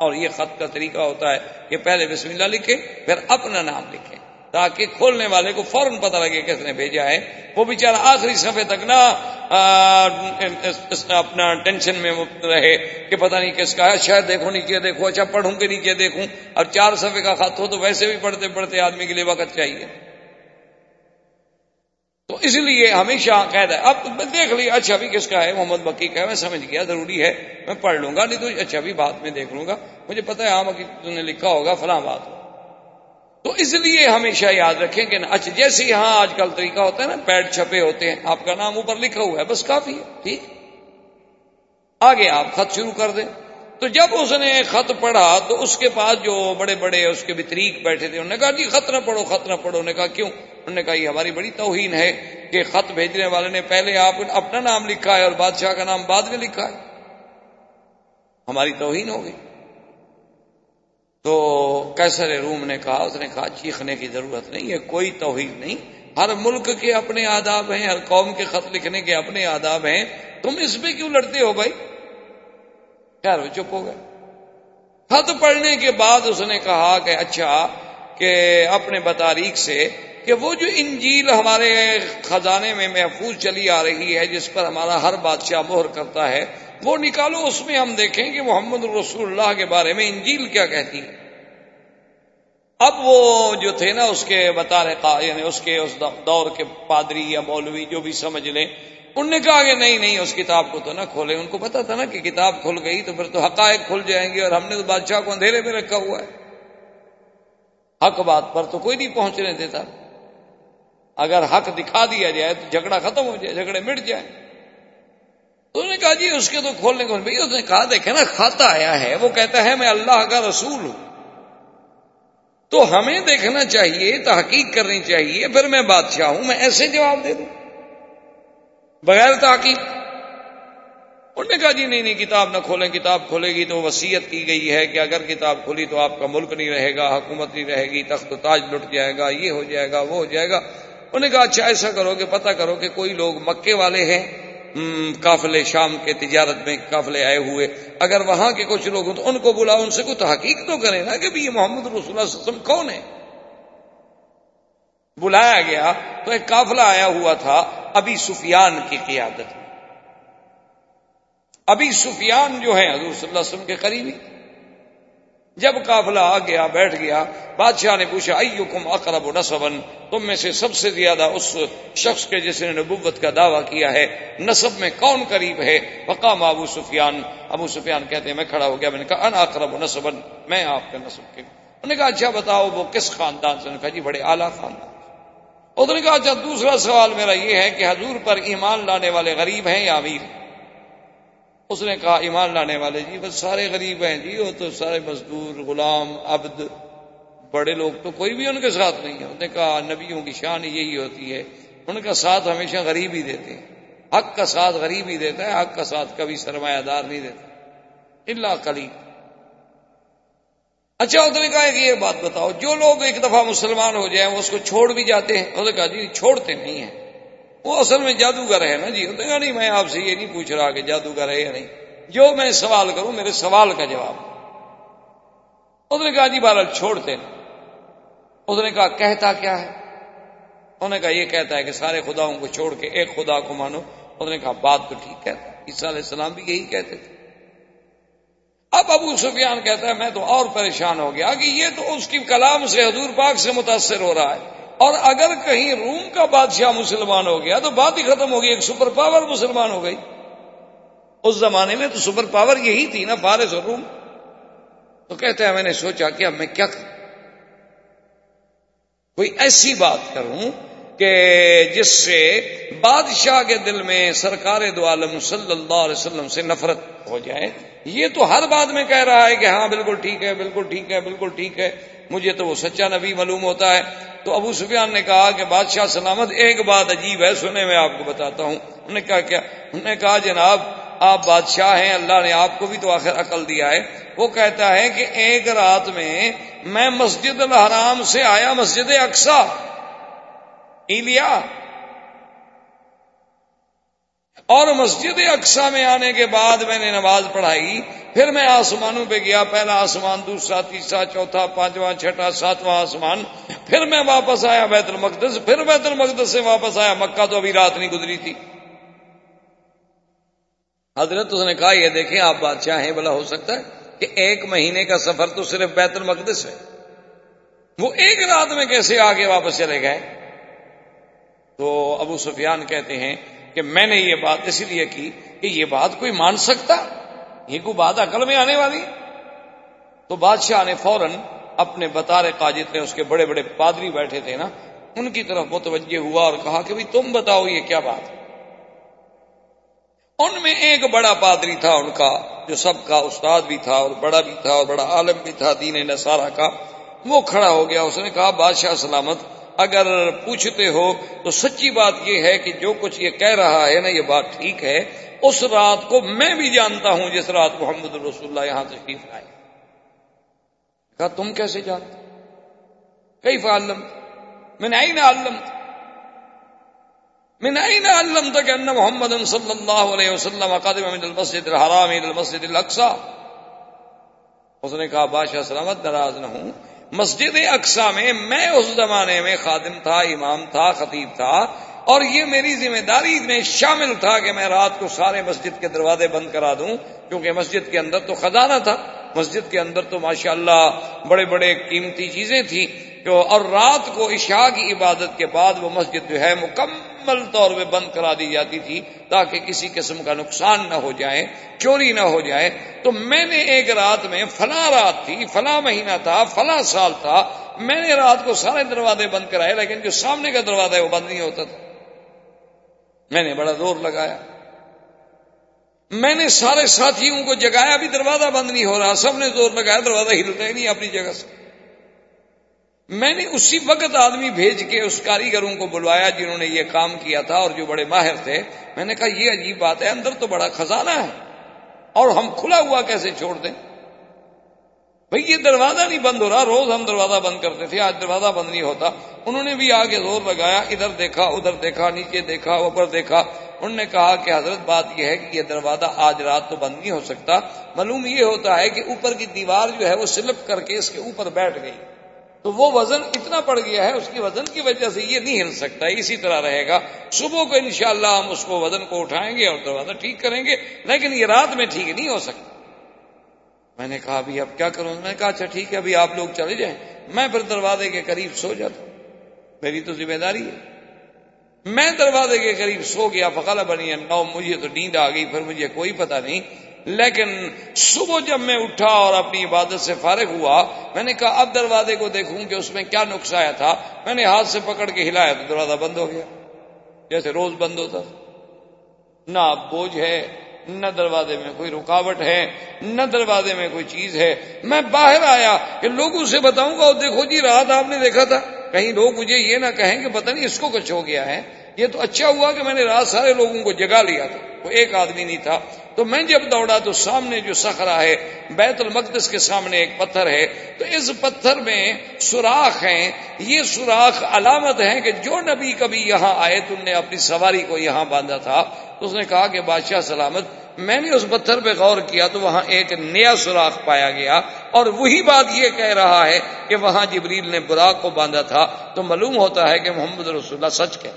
اور یہ خط کا طریقہ ہوتا ہے کہ پہلے بسم اللہ لکھے پھر اپنا نام لکھے تاکہ کھولنے والے کو فوراً پتہ لگے کس نے بھیجا ہے۔ وہ بیچارہ آخری صفحے تک نہ اپنا ٹینشن میں رہے کہ پتہ نہیں کس کا ہے۔ شاید دیکھو نیچے، دیکھو اچھا پڑھوں کہ نیچے دیکھوں۔ اب چار صفحے کا خط ہو تو ویسے بھی پڑھتے پڑھتے آدمی کے لیے وقت چاہیے۔ تو اس لیے ہمیشہ قید ہے۔ اب دیکھ لیا اچھا بھی کس کا ہے؟ محمد بکی کا ہے۔ میں سمجھ گیا، ضروری ہے۔ میں پڑھ لوں گا، نہیں تو اچھا بھی بات میں دیکھ لوں گا۔ مجھے پتا ہے ہاں تم نے لکھا ہوگا، فلاں بات۔ تو اس لیے ہمیشہ یاد رکھیں کہ اچھا جیسے یہاں آج کل طریقہ ہوتا ہے نا، پیڈ چھپے ہوتے ہیں۔ آپ کا نام اوپر لکھا ہوا ہے، بس کافی ہے، ٹھیک۔ آگے آپ خط شروع کر دیں۔ تو جب اس نے خط پڑھا تو اس کے پاس جو بڑے بڑے اس کے بطریق بیٹھے تھے، انہوں نے کہا جی خط نہ پڑھو، خط نہ پڑھو۔ انہوں نے کہا، کیوں؟ انہوں نے کہا، یہ ہماری بڑی توہین ہے کہ خط بھیجنے والے نے پہلے آپ اپنا نام لکھا ہے اور بادشاہ کا نام بعد میں لکھا ہے۔ ہماری توہین ہو گئی۔ تو کیسر روم نے کہا، اس نے کہا، چیخنے کی ضرورت نہیں ہے، کوئی توہین نہیں۔ ہر ملک کے اپنے آداب ہیں، ہر قوم کے خط لکھنے کے اپنے آداب ہیں۔ تم اس پہ کیوں لڑتے ہو بھائی؟ خیر وہ چپ ہو گئے۔ خط پڑھنے کے بعد اس نے کہا کہ اچھا کہ اپنے بتاریخ سے کہ وہ جو انجیل ہمارے خزانے میں محفوظ چلی آ رہی ہے، جس پر ہمارا ہر بادشاہ مہر کرتا ہے، وہ نکالو، اس میں ہم دیکھیں کہ محمد رسول اللہ کے بارے میں انجیل کیا کہتی ہے۔ اب وہ جو تھے نا، اس کے بتا رہے یعنی اس کے اس دور کے پادری یا مولوی جو بھی سمجھ لیں انہوں نے کہا کہ نہیں نہیں، اس کتاب کو تو نہ کھولے ان کو پتا تھا نا کہ کتاب کھل گئی تو پھر تو حقائق کھل جائیں گے اور ہم نے تو بادشاہ کو اندھیرے میں رکھا ہوا ہے۔ حق بات پر تو کوئی نہیں پہنچنے دیتا۔ اگر حق دکھا دیا جائے تو جھگڑا ختم ہو جائے، جھگڑے مٹ جائیں۔ تو انہوں نے کہا جی اس کے تو کھولنے کو بھائی اس نے کہا دیکھے نا، کھاتا آیا ہے، وہ کہتا ہے، میں اللہ کا رسول ہوں۔ تو ہمیں دیکھنا چاہیے، تحقیق کرنی چاہیے، پھر میں بادشاہ ہوں، میں ایسے جواب دے دوں۔ بغیر تحقیق۔ انہوں نے کہا جی نہیں نہیں، کتاب نہ کھولیں، کتاب کھولے گی تو وسیعت کی گئی ہے کہ اگر کتاب کھولی تو آپ کا ملک نہیں رہے گا، حکومت نہیں رہے گی، تخت تاج لٹ جائے گا، یہ ہو جائے گا، وہ ہو جائے گا۔ انہوں نے کہا اچھا ایسا کرو کہ، پتہ کرو کہ کوئی لوگ مکے والے ہیں قافلے شام کے تجارت میں قافلے آئے ہوئے۔ اگر وہاں کے کچھ لوگ ہوں تو ان کو بلاؤ، ان سے کوئی تحقیق تو کرے نا کہ یہ محمد رسول اللہ علیہ وسلم کون ہے بلایا گیا تو ایک قافلہ آیا ہوا تھا ابھی سفیان کی قیادت میں ابھی سفیان جو ہے حضور صلی اللہ علیہ وسلم کے قریبی، جب قافلہ آ گیا، بیٹھ گیا، بادشاہ نے پوچھا ایکم اقرب نصبن تم میں سے سب سے زیادہ اس شخص کے جس نے نبوت کا دعویٰ کیا ہے، نصب میں کون قریب ہے؟ وقام ابو سفیان۔ ابو سفیان کہتے ہیں، میں کھڑا ہو گیا، میں نے کہا ان اقرب نصبن میں آپ کے نصب کے۔ انہوں نے کہا اچھا بتاؤ، وہ کس خاندان سے؟ کہا جی بڑے اعلیٰ خاندان۔ انہوں نے کہا اچھا دوسرا سوال میرا یہ ہے کہ حضور پر ایمان لانے والے غریب ہیں یا امیر؟ اس نے کہا، ایمان لانے والے جی بس سارے غریب ہیں جی وہ تو سارے مزدور، غلام، عبد، بڑے لوگ تو کوئی بھی ان کے ساتھ نہیں ہے۔ انہوں نے کہا، نبیوں کی شان یہی ہوتی ہے، ان کا ساتھ ہمیشہ غریب ہی دیتے ہیں۔ حق کا ساتھ غریب ہی دیتا ہے، حق کا ساتھ کبھی سرمایہ دار نہیں دیتا۔ اللہ کلی اچھا اس نے کہا کہ یہ بات بتاؤ، جو لوگ ایک دفعہ مسلمان ہو جائیں، وہ اس کو چھوڑ بھی جاتے ہیں۔ انہوں نے کہا جی چھوڑتے نہیں ہیں۔ وہ اصل میں جادوگر ہے نا جی۔ کہا نہیں، میں آپ سے یہ نہیں پوچھ رہا کہ جادوگر ہے یا نہیں۔ جو میں سوال کروں، میرے سوال کا جواب۔ اس نے کہا جی بہرحال چھوڑتے اس نے کہا کہتا کیا ہے؟ انہوں نے کہا یہ کہتا ہے کہ سارے خداؤں کو چھوڑ کے ایک خدا کو مانو۔ اس نے کہا بات تو ٹھیک کہتا عیسیٰ علیہ السلام بھی یہی کہتے تھے۔ اب ابو سفیان کہتا ہے، میں تو اور پریشان ہو گیا کہ یہ تو اس کی کلام سے حضور پاک سے متاثر ہو رہا ہے۔ اور اگر کہیں روم کا بادشاہ مسلمان ہو گیا تو بات ہی ختم ہو گئی، ایک سپر پاور مسلمان ہو گئی۔ اس زمانے میں تو سپر پاور یہی تھی نا، فارس اور روم۔ تو کہتے ہیں میں نے سوچا کہ اب میں کیا کروں؟ کوئی ایسی بات کروں کہ جس سے بادشاہ کے دل میں سرکار دو عالم صلی اللہ علیہ وسلم سے نفرت ہو جائے، یہ تو ہر بات میں کہہ رہا ہے کہ ہاں بالکل ٹھیک ہے، بالکل ٹھیک ہے، بالکل ٹھیک ہے، مجھے تو وہ سچا نبی معلوم ہوتا ہے۔ تو ابو سفیان نے کہا کہ بادشاہ سلامت ایک بات عجیب ہے، سنے میں آپ کو بتاتا ہوں۔ انہوں نے کہا کیا؟ انہوں نے کہا جناب، آپ بادشاہ ہیں، اللہ نے آپ کو بھی تو آخر عقل دیا ہے۔ وہ کہتا ہے کہ ایک رات میں میں مسجد الحرام سے آیا مسجد اقسا ایلیا اور مسجد اقسا میں آنے کے بعد میں نے نماز پڑھائی، پھر میں آسمانوں پہ گیا، پہلا آسمان، دوسرا، تیسرا، چوتھا، پانچواں، چھٹا، ساتواں آسمان۔ پھر میں واپس آیا بیت المقدس، پھر بیت المقدس سے واپس آیا مکہ، تو ابھی رات نہیں گزری تھی۔ حضرت اس نے کہا، یہ دیکھیں آپ بادشاہ ہیں بلا ہو سکتا ہے کہ ایک مہینے کا سفر تو صرف بیت المقدس ہے۔ وہ ایک رات میں کیسے آگے واپس چلے گئے؟ تو ابو سفیان کہتے ہیں کہ میں نے یہ بات اسی لیے کی کہ یہ بات کوئی مان سکتا؟ یہ کوئی بات عقل میں آنے والی؟ تو بادشاہ نے فوراً اپنے بطار قاجد نے اس کے بڑے بڑے پادری بیٹھے تھے نا، ان کی طرف متوجہ ہوا اور کہا کہ تم بتاؤ یہ کیا بات؟ ان میں ایک بڑا پادری تھا ان کا، جو سب کا استاد بھی تھا اور بڑا بھی تھا اور بڑا عالم بھی تھا، دین نسارا کا، وہ کھڑا ہو گیا، اس نے کہا، بادشاہ سلامت اگر پوچھتے ہو تو سچی بات یہ ہے کہ جو کچھ یہ کہہ رہا ہے نا، یہ بات ٹھیک ہے۔ اس رات کو میں بھی جانتا ہوں جس رات محمد رسول اللہ یہاں تشریف آئے کہا، تم کیسے جانتے؟ کئی فعلم میں نے نہ علم میں نے نہ ان محمد صلی اللہ علیہ وسلم قادم من المسجد الحرام الى المسجد الاقصى اس نے کہا، بادشاہ سلامت ناراض نہ ہوں۔ مسجد اقسا میں میں اس زمانے میں خادم تھا، امام تھا، خطیب تھا، اور یہ میری ذمہ داری میں شامل تھا کہ میں رات کو سارے مسجد کے دروازے بند کرا دوں، کیونکہ مسجد کے اندر تو خزانہ تھا۔ مسجد کے اندر تو ماشاءاللہ اللہ بڑے بڑے قیمتی چیزیں تھیں۔ اور رات کو عشاء کی عبادت کے بعد وہ مسجد جو ہے مکمل طور پہ بند کرا دی جاتی تھی تاکہ کسی قسم کا نقصان نہ ہو جائے، چوری نہ ہو جائے۔ تو میں نے ایک رات میں، فلاں رات تھی، فلاں مہینہ تھا، فلاں سال تھا، میں نے رات کو سارے دروازے بند کرائے، لیکن جو سامنے کا دروازہ ہے وہ بند نہیں ہوتا تھا۔ میں نے بڑا زور لگایا۔ میں نے سارے ساتھیوں کو جگایا بھی دروازہ بند نہیں ہو رہا، سب نے زور لگایا، دروازہ ہلتا ہی نہیں اپنی جگہ سے۔ میں نے اسی وقت آدمی بھیج کے اس کاریگروں کو بلوایا جنہوں نے یہ کام کیا تھا اور جو بڑے ماہر تھے۔ میں نے کہا، یہ عجیب بات ہے، اندر تو بڑا خزانہ ہے۔ اور ہم کھلا ہوا کیسے چھوڑ دیں؟ بھئی، یہ دروازہ نہیں بند ہو رہا۔ روز ہم دروازہ بند کرتے تھے، آج دروازہ بند نہیں ہوتا۔ انہوں نے بھی آگے زور لگایا، ادھر دیکھا ادھر دیکھا، نیچے دیکھا، اوپر دیکھا۔ انہوں نے کہا کہ حضرت، بات یہ ہے کہ یہ دروازہ آج رات تو بند نہیں ہو سکتا۔ معلوم یہ ہوتا ہے کہ اوپر کی دیوار جو ہے وہ سلپ کر کے اس کے اوپر بیٹھ گئی۔ تو وہ وزن اتنا پڑ گیا ہے، اس کی وزن کی وجہ سے یہ نہیں ہل سکتا، اسی طرح رہے گا۔ صبح کو انشاءاللہ ہم اس کو وزن کو اٹھائیں گے اور دروازہ ٹھیک کریں گے، لیکن یہ رات میں ٹھیک نہیں ہو سکتا۔ میں نے کہا، ابھی اب کیا کروں؟ میں نے کہا اچھا ٹھیک ہے، ابھی آپ لوگ چلے جائیں۔ میں پھر دروازے کے قریب سو جاتا میری تو ذمہ داری ہے۔ میں دروازے کے قریب سو گیا، فقال بنی نو مجھے تو نیند آ گئی، پھر مجھے کوئی پتہ نہیں لیکن صبح جب میں اٹھا اور اپنی عبادت سے فارغ ہوا، میں نے کہا، اب دروازے کو دیکھوں کہ اس میں کیا نقص آیا تھا۔ میں نے ہاتھ سے پکڑ کے ہلایا، تو دروازہ بند ہو گیا۔ جیسے روز بند ہوتا۔ نہ بوجھ ہے، نہ دروازے میں کوئی رکاوٹ ہے، نہ دروازے میں کوئی چیز ہے۔ میں باہر آیا کہ لوگوں سے بتاؤں گا، اور دیکھو جی رات آپ نے دیکھا تھا۔ کہیں لوگ مجھے یہ نہ کہیں کہ پتہ نہیں اس کو کچھ ہو گیا ہے۔ یہ تو اچھا ہوا کہ میں نے رات سارے لوگوں کو جگا لیا تھا۔ وہ ایک آدمی نہیں تھا۔ تو میں جب دوڑا تو سامنے جو سخرا ہے، بیت المقدس کے سامنے ایک پتھر ہے۔ تو اس پتھر میں سوراخ ہیں۔ یہ سوراخ علامت ہے کہ جو نبی کبھی یہاں آئے تم نے اپنی سواری کو یہاں باندھا تھا۔ تو اس نے کہا کہ بادشاہ سلامت، میں نے اس پتھر پہ غور کیا تو وہاں ایک نیا سوراخ پایا گیا۔ اور وہی بات یہ کہہ رہا ہے کہ وہاں جبریل نے براق کو باندھا تھا۔ تو معلوم ہوتا ہے کہ محمد رسول اللہ سچ کہ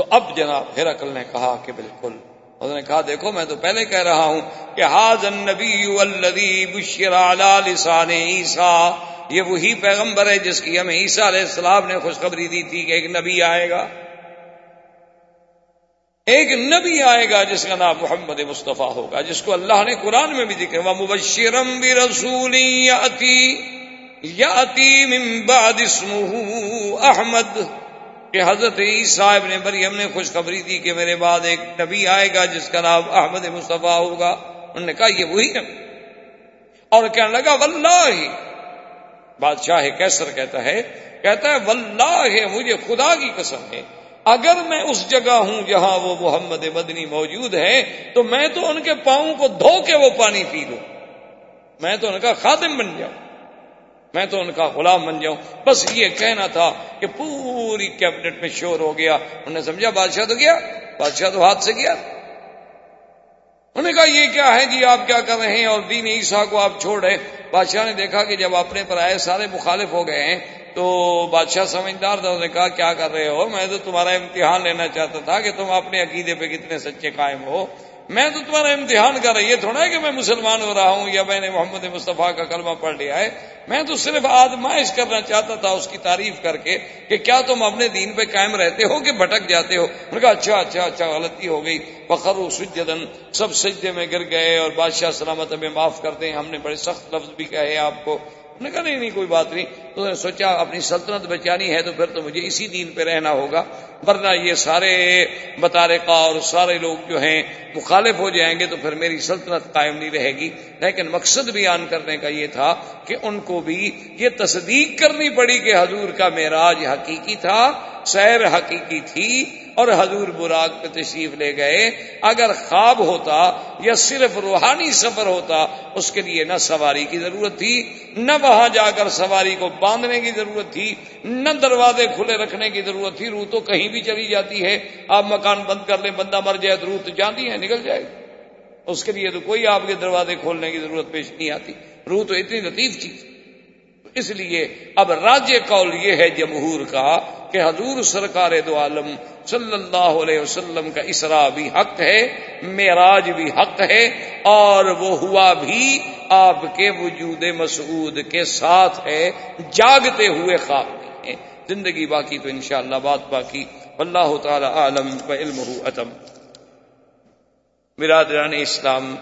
تو اب جناب ہیرکل نے کہا کہ بالکل۔ اس نے کہا، دیکھو، میں تو پہلے کہہ رہا ہوں کہ حاض النبی بشر لسان عیسا یہ وہی پیغمبر ہے جس کی ہمیں عیسیٰ علیہ السلام نے خوشخبری دی تھی کہ ایک نبی آئے گا۔ ایک نبی آئے گا جس کا نام محمد مصطفیٰ ہوگا، جس کو اللہ نے قرآن میں بھی دکھے وہ مبشرم بھی رسولی یا احمد۔ کہ حضرت عیسیٰ ابن مریم نے خوشخبری دی کہ میرے بعد ایک نبی آئے گا جس کا نام احمد مصطفیٰ ہوگا۔ انہوں نے کہا، یہ وہی نبی اور کہنے لگا، واللہ۔ بادشاہ کیسر کہتا ہے کہتا ہے، واللہ، مجھے خدا کی قسم ہے۔ اگر میں اس جگہ ہوں جہاں وہ محمد مدنی موجود ہے تو میں تو ان کے پاؤں کو دھو کے وہ پانی پی لوں۔ میں تو ان کا خادم بن جاؤں۔ میں تو ان کا غلام بن جاؤں۔ بس یہ کہنا تھا کہ پوری کیبنٹ میں شور ہو گیا۔ انہوں نے سمجھا بادشاہ تو گیا، بادشاہ تو ہاتھ سے گیا۔ انہوں نے کہا، یہ کیا ہے جی؟ آپ کیا کر رہے ہیں؟ اور دین عیسیٰ کو آپ چھوڑ رہے بادشاہ نے دیکھا کہ جب اپنے پر آئے سارے مخالف ہو گئے ہیں، تو بادشاہ سمجھدار تھا، انہوں نے کہا، کیا کر رہے ہو؟ میں تو تمہارا امتحان لینا چاہتا تھا کہ تم اپنے عقیدے پہ کتنے سچے قائم ہو۔ میں تو تمہارا امتحان کر رہا یہ تھوڑا ہے کہ میں مسلمان ہو رہا ہوں یا میں نے محمد مصطفیٰ کا کلمہ پڑھ لیا ہے۔ میں تو صرف آزمائش کرنا چاہتا تھا اس کی تعریف کر کے کہ کیا تم اپنے دین پہ قائم رہتے ہو کہ بھٹک جاتے ہو؟ نے کہا اچھا اچھا اچھا غلطی ہو گئی۔ بخر سجدن سب سجدے میں گر گئے اور بادشاہ سلامت ہمیں معاف کر دیں۔ ہم نے بڑے سخت لفظ بھی کہے آپ کو۔ نے کہا، نہیں نہیں، کوئی بات نہیں۔ تو نے سوچا، اپنی سلطنت بچانی ہے تو پھر تو مجھے اسی دین پہ رہنا ہوگا۔ ورنہ یہ سارے بطارقہ اور سارے لوگ جو ہیں مخالف ہو جائیں گے تو پھر میری سلطنت قائم نہیں رہے گی۔ لیکن مقصد بیان کرنے کا یہ تھا کہ ان کو بھی یہ تصدیق کرنی پڑی کہ حضور کا معراج حقیقی تھا سیر حقیقی تھی اور حضور براق پہ تشریف لے گئے۔ اگر خواب ہوتا یا صرف روحانی سفر ہوتا، اس کے لیے نہ سواری کی ضرورت تھی، نہ وہاں جا کر سواری کو باندھنے کی ضرورت تھی، نہ دروازے کھلے رکھنے کی ضرورت تھی۔ روح تو کہیں بھی چلی جاتی ہے۔ آپ مکان بند کر لیں، بندہ مر جائے تو روح تو جانتی ہے، نکل جائے۔ اس کے لیے تو کوئی آپ کے دروازے کھولنے کی ضرورت پیش نہیں آتی۔ روح تو اتنی لطیف چیز اس لیے اب راجیہ کال یہ ہے جمہور کا کہ حضور سرکار دو عالم صلی اللہ علیہ وسلم کا اسرا بھی حق ہے، معراج بھی حق ہے، اور وہ ہوا بھی آپ کے وجود مسعود کے ساتھ ہے، جاگتے ہوئے خواب ہیں۔ زندگی باقی تو انشاءاللہ بات باقی۔ اللہ تعالی عالم علم اتم۔ برادران اسلام،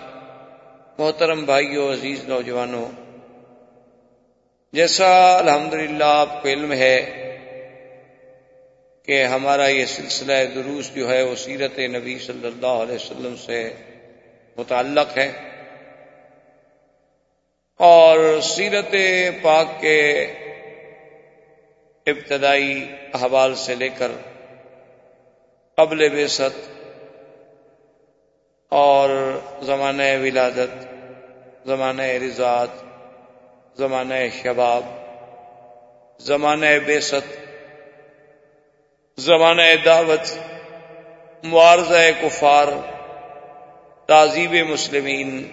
محترم بھائیوں عزیز نوجوانوں جیسا الحمدللہ آپ کو علم ہے کہ ہمارا یہ سلسلہ دروس جو ہے وہ سیرت نبی صلی اللہ علیہ وسلم سے متعلق ہے اور سیرت پاک کے ابتدائی احوال سے لے کر قبل بے ست اور زمانۂ ولادت، زمانۂ رضاط زمانہ شباب، زمانہ بے ست زمانہ دعوت، معارضہ کفار تعزیب مسلمین،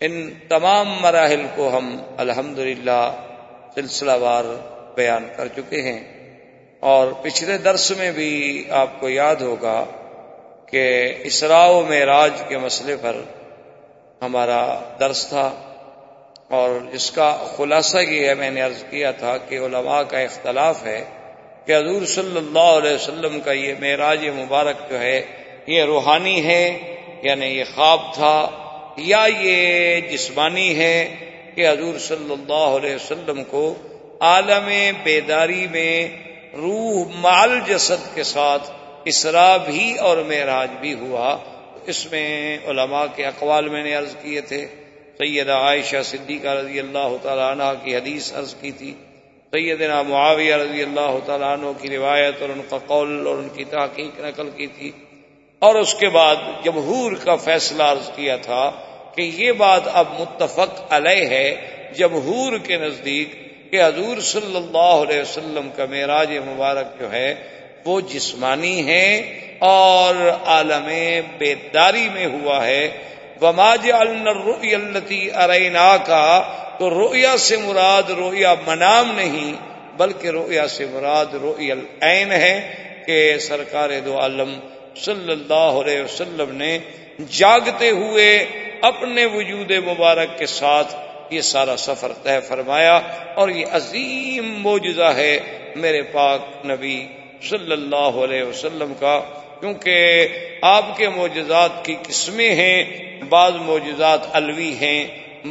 ان تمام مراحل کو ہم الحمد سلسلہ وار بیان کر چکے ہیں۔ اور پچھلے درس میں بھی آپ کو یاد ہوگا کہ اسراء و معراج کے مسئلے پر ہمارا درس تھا۔ اور اس کا خلاصہ یہ ہے، میں نے عرض کیا تھا کہ علماء کا اختلاف ہے کہ حضور صلی اللہ علیہ وسلم کا یہ معراج مبارک جو ہے، یہ روحانی ہے یعنی یہ خواب تھا یا یہ جسمانی ہے کہ حضور صلی اللہ علیہ وسلم کو عالم بیداری میں روح مال جسد کے ساتھ اسرا بھی اور معراج بھی ہوا۔ اس میں علماء کے اقوال میں نے عرض کیے تھے۔ سیدہ عائشہ صدیقہ رضی اللہ تعالیٰ عنہ کی حدیث عرض کی تھی۔ سیدنا معاویہ رضی اللہ تعالیٰ عنہ کی روایت اور ان کا قول اور ان کی تحقیق نقل کی تھی۔ اور اس کے بعد جمہور کا فیصلہ عرض کیا تھا کہ یہ بات اب متفق علیہ ہے۔ جمہور کے نزدیک کہ حضور صلی اللہ علیہ وسلم کا معراج مبارک جو ہے وہ جسمانی ہے اور عالم بیداری میں ہوا ہے۔ وماج التی ارینا کا تو رویا سے مراد رویا منام نہیں، بلکہ رویا سے مراد روی العین ہے کہ سرکار دو عالم صلی اللہ علیہ وسلم نے جاگتے ہوئے اپنے وجود مبارک کے ساتھ یہ سارا سفر طے فرمایا، اور یہ عظیم موجزہ ہے میرے پاک نبی صلی اللہ علیہ وسلم کا۔ کیونکہ آپ کے معجزات کی قسمیں ہیں، بعض معجزات الوی ہیں،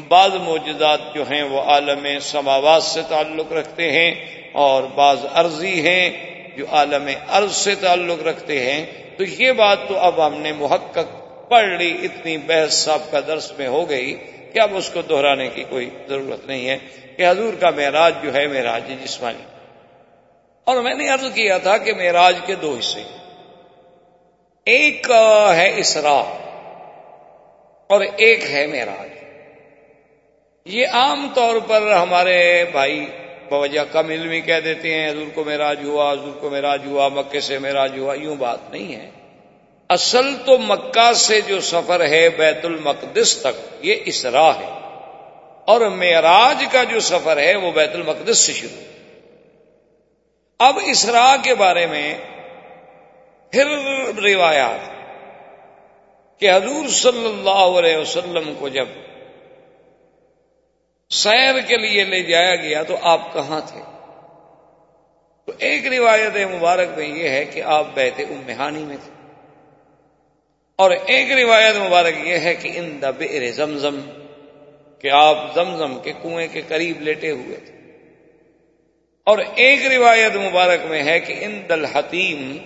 بعض معجزات جو ہیں وہ عالم سماوات سے تعلق رکھتے ہیں اور بعض عرضی ہیں جو عالم عرض سے تعلق رکھتے ہیں۔ تو یہ بات تو اب ہم نے محقق پڑھ لی، اتنی بحث صاحب کا درس میں ہو گئی کہ اب اس کو دہرانے کی کوئی ضرورت نہیں ہے کہ حضور کا معراج جو ہے، معراج جسمانی۔ اور میں نے عرض کیا تھا کہ معراج کے دو حصے ہیں۔ ایک ہے اسرا اور ایک ہے معراج۔ یہ عام طور پر ہمارے بھائی بوجہ کم علمی کہہ دیتے ہیں، حضور کو معراج ہوا، حضور کو معراج ہوا مکے سے معراج ہوا، یوں بات نہیں ہے۔ اصل تو مکہ سے جو سفر ہے بیت المقدس تک، یہ اسرا ہے۔ اور معراج کا جو سفر ہے، وہ بیت المقدس سے شروع۔ اب اسرا کے بارے میں پھر روایات کہ حضور صلی اللہ علیہ وسلم کو جب سیر کے لیے لے جایا گیا تو آپ کہاں تھے؟ تو ایک روایت مبارک میں یہ ہے کہ آپ بیت امہانی میں تھے۔ اور ایک روایت مبارک یہ ہے کہ ان دا بیر زمزم کہ آپ زمزم کے کنویں کے قریب لیٹے ہوئے تھے۔ اور ایک روایت مبارک میں ہے کہ ان دل حتیم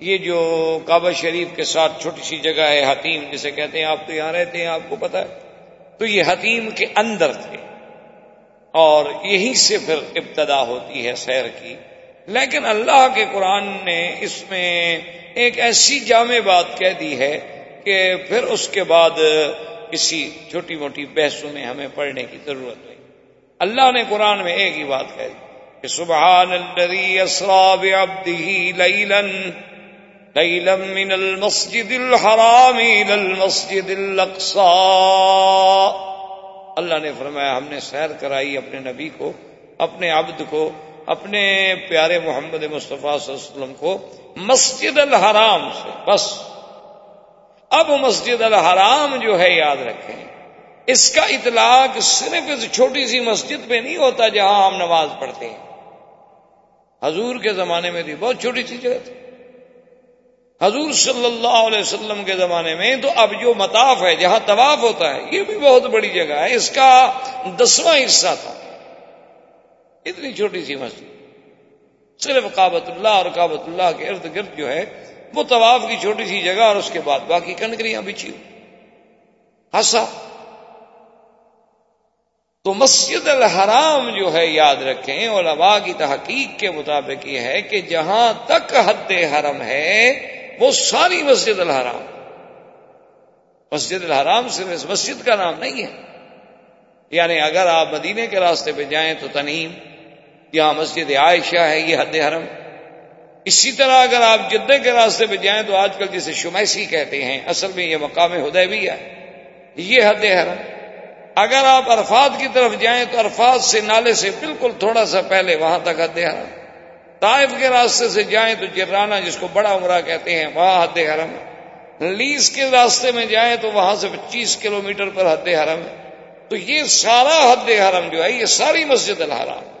یہ جو کعبہ شریف کے ساتھ چھوٹی سی جگہ ہے حتیم جسے کہتے ہیں، آپ تو یہاں رہتے ہیں، آپ کو پتا ہے۔ تو یہ حتیم کے اندر تھے۔ اور یہیں سے پھر ابتدا ہوتی ہے سیر کی۔ لیکن اللہ کے قرآن نے اس میں ایک ایسی جامع بات کہہ دی ہے کہ پھر اس کے بعد کسی چھوٹی موٹی بحثوں میں ہمیں پڑھنے کی ضرورت نہیں۔ اللہ نے قرآن میں ایک ہی بات کہہ دی کہ سبحان الذي اسرا بعبده ليلا ليلا من المسجد الحرام الى المسجد الاقصى اللہ نے فرمایا، ہم نے سیر کرائی اپنے نبی کو، اپنے عبد کو، اپنے پیارے محمد مصطفیٰ صلی اللہ علیہ وسلم کو مسجد الحرام سے۔ بس۔ اب مسجد الحرام جو ہے، یاد رکھیں، اس کا اطلاق صرف اس چھوٹی سی مسجد پہ نہیں ہوتا جہاں ہم نماز پڑھتے ہیں۔ حضور کے زمانے میں تھی بہت چھوٹی سی جگہ تھی۔ حضور صلی اللہ علیہ وسلم کے زمانے میں تو اب جو مطاف ہے، جہاں طواف ہوتا ہے، یہ بھی بہت بڑی جگہ ہے۔ اس کا دسواں حصہ تھا۔ اتنی چھوٹی سی مسجد۔ صرف کابت اللہ اور کابت اللہ کے ارد گرد جو ہے، وہ طواف کی چھوٹی سی جگہ اور اس کے بعد باقی کنکریاں بچھی ہنسا تو مسجد الحرام جو ہے، یاد رکھیں، علماء کی تحقیق کے مطابق یہ ہے کہ جہاں تک حد حرم ہے وہ ساری مسجد الحرام۔ مسجد الحرام صرف اس مسجد کا نام نہیں ہے۔ یعنی اگر آپ مدینے کے راستے پہ جائیں تو تنیم یہاں مسجد عائشہ ہے، یہ حد حرم۔ اسی طرح اگر آپ جدہ کے راستے پہ جائیں تو آج کل جسے شمیسی کہتے ہیں، اصل میں یہ مقام ہدے بھی ہے۔ یہ حد حرم۔ اگر آپ عرفات کی طرف جائیں تو عرفات سے نالے سے بالکل تھوڑا سا پہلے وہاں تک حد حرم۔ طائف کے راستے سے جائیں تو جرانہ جس کو بڑا عمرہ کہتے ہیں، وہاں حد حرم لیس کے راستے میں جائیں تو وہاں سے پچیس کلو میٹر پر حد حرم ہے۔ تو یہ سارا حد حرم جو ہے، یہ ساری مسجد الحرام۔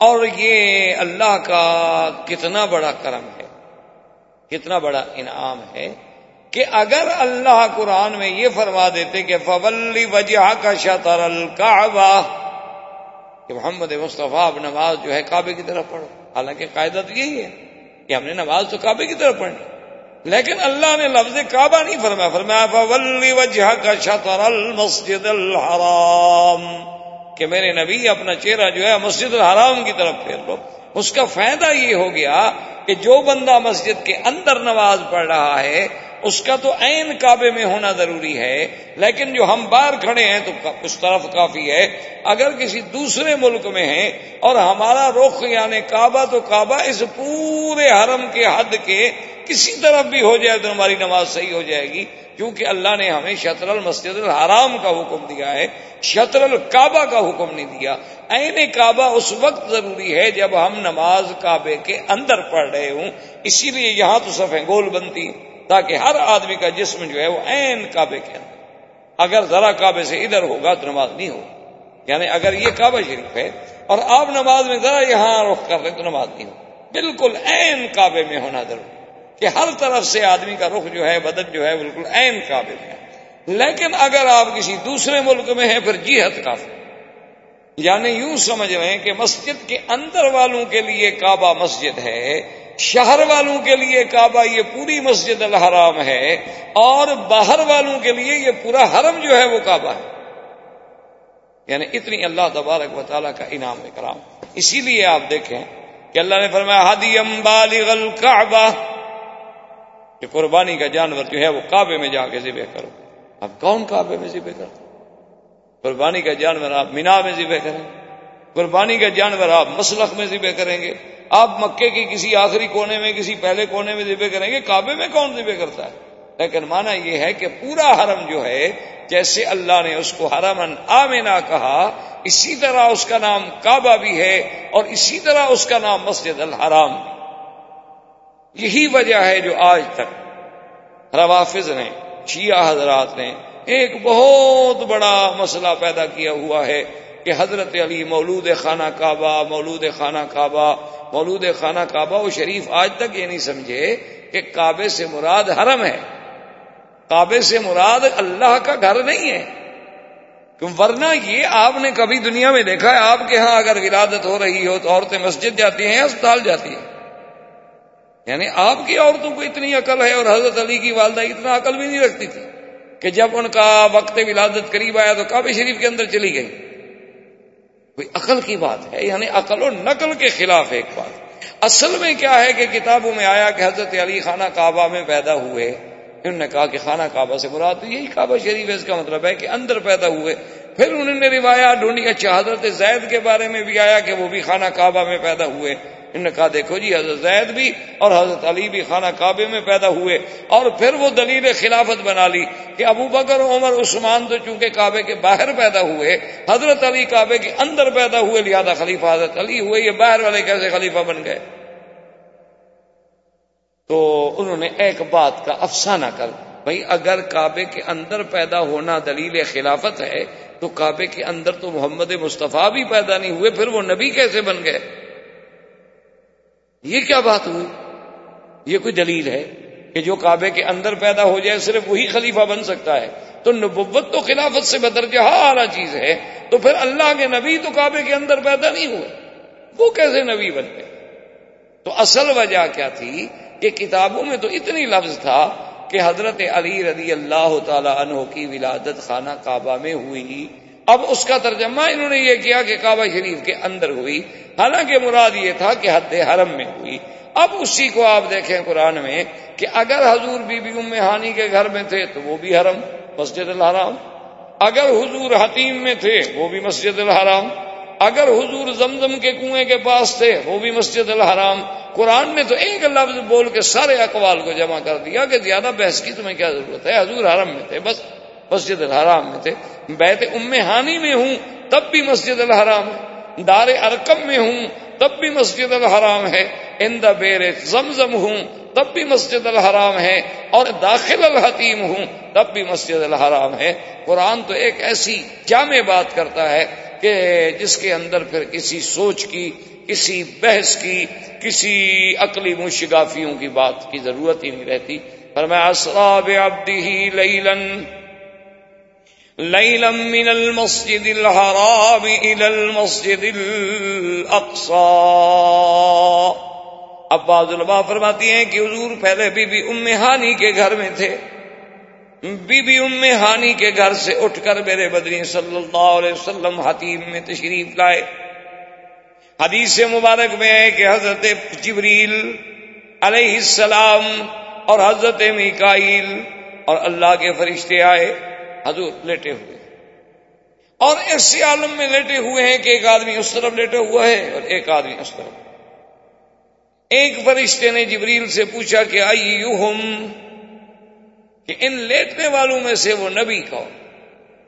اور یہ اللہ کا کتنا بڑا کرم ہے، کتنا بڑا انعام ہے کہ اگر اللہ قرآن میں یہ فرما دیتے کہ فولی وجہ کا شطر الکعبہ کہ محمد مصطفیٰ اب نماز جو ہے کعبے کی طرف پڑھو۔ حالانکہ قاعدہ تو یہی ہے کہ ہم نے نماز تو کعبے کی طرف پڑھنی لیکن اللہ نے لفظ کعبہ نہیں فرمایا فرمایا فولی وجہ کا شطر المسجد الحرام۔ کہ میرے نبی اپنا چہرہ جو ہے مسجد الحرام کی طرف پھیر لو اس کا فائدہ یہ ہو گیا کہ جو بندہ مسجد کے اندر نماز پڑھ رہا ہے اس کا تو عین کعبے میں ہونا ضروری ہے، لیکن جو ہم باہر کھڑے ہیں تو اس طرف کافی ہے۔ اگر کسی دوسرے ملک میں ہیں اور ہمارا رخ یعنی کعبہ تو کعبہ اس پورے حرم کے حد کے کسی طرف بھی ہو جائے تو ہماری نماز صحیح ہو جائے گی، کیونکہ اللہ نے ہمیں شطر المسجد الحرام کا حکم دیا ہے، شطر الکعبہ کا حکم نہیں دیا۔ عین کعبہ اس وقت ضروری ہے جب ہم نماز کعبے کے اندر پڑھ رہے ہوں، اسی لیے یہاں تو صفیں گول بنتی۔ تاکہ ہر آدمی کا جسم جو ہے وہ عین کعبے کے اندر اگر ذرا کعبے سے ادھر ہوگا تو نماز نہیں ہوگی۔ یعنی اگر یہ کعبہ شریف ہے اور آپ نماز میں ذرا یہاں رخ کر لیں تو نماز نہیں ہوگی۔ بالکل عین کعبے میں ہونا ضروری کہ ہر طرف سے آدمی کا رخ جو ہے، بدن جو ہے، بالکل عین کعبے میں ہے۔ لیکن اگر آپ کسی دوسرے ملک میں ہیں، پھر جیحت کافی یعنی یوں سمجھ رہے ہیں کہ مسجد کے اندر والوں کے لیے کعبہ مسجد ہے شہر والوں کے لیے کعبہ یہ پوری مسجد الحرام ہے اور باہر والوں کے لیے یہ پورا حرم جو ہے وہ کعبہ ہے۔ یعنی اتنی اللہ تبارک و تعالیٰ کا انعام کرام اسی لیے آپ دیکھیں کہ اللہ نے فرمایا، ہادی بالغ الکعبہ کہ قربانی کا جانور جو ہے وہ کعبے میں جا کے ذبح کرو۔ اب کون کعبے میں ذبح کرو قربانی کا جانور آپ مینا میں ذبح کریں۔ قربانی کا جانور آپ مسلخ میں ذبح کریں گے۔ آپ مکے کی کسی آخری کونے میں، کسی پہلے کونے میں ذبح کریں گے، کعبے میں کون ذبح کرتا ہے؟ لیکن مانا یہ ہے کہ پورا حرم جو ہے، جیسے اللہ نے اس کو حرم آمنا کہا، اسی طرح اس کا نام کعبہ بھی ہے اور اسی طرح اس کا نام مسجد الحرام یہی وجہ ہے جو آج تک روافظ نے، شیعہ حضرات نے ایک بہت بڑا مسئلہ پیدا کیا ہوا ہے۔ کہ حضرت علی مولود خانہ کعبہ، مولود خانہ کعبہ، مولود خانہ کعبہ وہ شریف آج تک یہ نہیں سمجھے کہ کعبے سے مراد حرم ہے۔ کعبے سے مراد اللہ کا گھر نہیں ہے۔ ورنہ یہ آپ نے کبھی دنیا میں دیکھا ہے، آپ کے ہاں اگر ولادت ہو رہی ہو تو عورتیں مسجد جاتی ہیں اسپتال جاتی ہیں۔ یعنی آپ کی عورتوں کو اتنی عقل ہے اور حضرت علی کی والدہ اتنا عقل بھی نہیں رکھتی تھی کہ جب ان کا وقت ولادت قریب آیا تو کعبے شریف کے اندر چلی گئی۔ کوئی عقل کی بات ہے یعنی عقل و نقل کے خلاف ایک بات۔ اصل میں کیا ہے کہ کتابوں میں آیا کہ حضرت علی خانہ کعبہ میں پیدا ہوئے۔ انہوں نے کہا کہ خانہ کعبہ سے مراد یہی کعبہ شریف ہے، اس کا مطلب ہے کہ اندر پیدا ہوئے۔ پھر انہوں نے روایات ڈھونڈی اچھا حضرت زید کے بارے میں بھی آیا کہ وہ بھی خانہ کعبہ میں پیدا ہوئے۔ انہوں نے کہا، دیکھو جی حضرت زید بھی اور حضرت علی بھی خانہ کعبے میں پیدا ہوئے اور پھر وہ دلیل خلافت بنا لی کہ ابو بکر عمر، عثمان تو چونکہ کعبے کے باہر پیدا ہوئے، حضرت علی کعبے کے اندر پیدا ہوئے، لہذا خلیفہ حضرت علی ہوئے، یہ باہر والے کیسے خلیفہ بن گئے؟ تو انہوں نے ایک بات کا افسانہ کر، بھائی، اگر کعبے کے اندر پیدا ہونا دلیل خلافت ہے، تو کعبے کے اندر تو محمد مصطفیٰ بھی پیدا نہیں ہوئے، پھر وہ نبی کیسے بن گئے؟ یہ کیا بات ہوئی؟ یہ کوئی دلیل ہے کہ جو کعبے کے اندر پیدا ہو جائے صرف وہی خلیفہ بن سکتا ہے؟ تو نبوت تو خلافت سے بدرجہ اعلیٰ چیز ہے، تو پھر اللہ کے نبی تو کعبے کے اندر پیدا نہیں ہوئے۔ وہ کیسے نبی بن گئے تو اصل وجہ کیا تھی کہ کتابوں میں تو اتنی لفظ تھا کہ حضرت علی رضی اللہ تعالی عنہ کی ولادت خانہ کعبہ میں ہوئی۔ اب اس کا ترجمہ انہوں نے یہ کیا کہ کعبہ شریف کے اندر ہوئی۔ حالانکہ مراد یہ تھا کہ حد حرم میں ہوئی۔ اب اسی کو آپ دیکھیں قرآن میں کہ اگر حضور بی بی ام ہانی کے گھر میں تھے تو وہ بھی حرم، مسجد الحرام۔ اگر حضور حتیم میں تھے وہ بھی مسجد الحرام۔ اگر حضور زمزم کے کنویں کے پاس تھے وہ بھی مسجد الحرام۔ قرآن نے تو ایک لفظ بول کے سارے اقوال کو جمع کر دیا کہ زیادہ بحث کی تمہیں کیا ضرورت ہے؟ حضور حرم میں تھے، بس مسجد الحرام میں تھے۔ بیت ام ہانی میں ہوں، تب بھی مسجد الحرام ہے۔ دار ارکم میں ہوں، تب بھی مسجد الحرام ہے۔ ان دا بیر زمزم ہوں، تب بھی مسجد الحرام ہے۔ اور داخل الحتیم ہوں، تب بھی مسجد الحرام ہے۔ قرآن تو ایک ایسی جامع بات کرتا ہے کہ جس کے اندر پھر کسی سوچ کی، کسی بحث کی، کسی عقلی مشگافیوں کی بات کی ضرورت ہی نہیں رہتی۔ پر میں اسراب عبدی لیلن۔ لیلم من المسجد الحرام الى المسجد الاقصى اب بعض فرماتی ہیں کہ حضور پہلے بی بی ام ہانی کے گھر میں تھے۔ بی بی ام ہانی کے گھر سے اٹھ کر میرے بدری صلی اللہ علیہ وسلم حتیم میں تشریف لائے۔ حدیث مبارک میں ہے کہ حضرت جبریل علیہ السلام اور حضرت میکائیل اور اللہ کے فرشتے آئے۔ حضور لیٹے ہوئے اور اس عالم میں لیٹے ہوئے ہیں کہ ایک آدمی اس طرف لیٹے ہوا ہے اور ایک آدمی اس طرف۔ ایک فرشتے نے جبریل سے پوچھا کہ آئی کہ ان لیٹنے والوں میں سے وہ نبی کون؟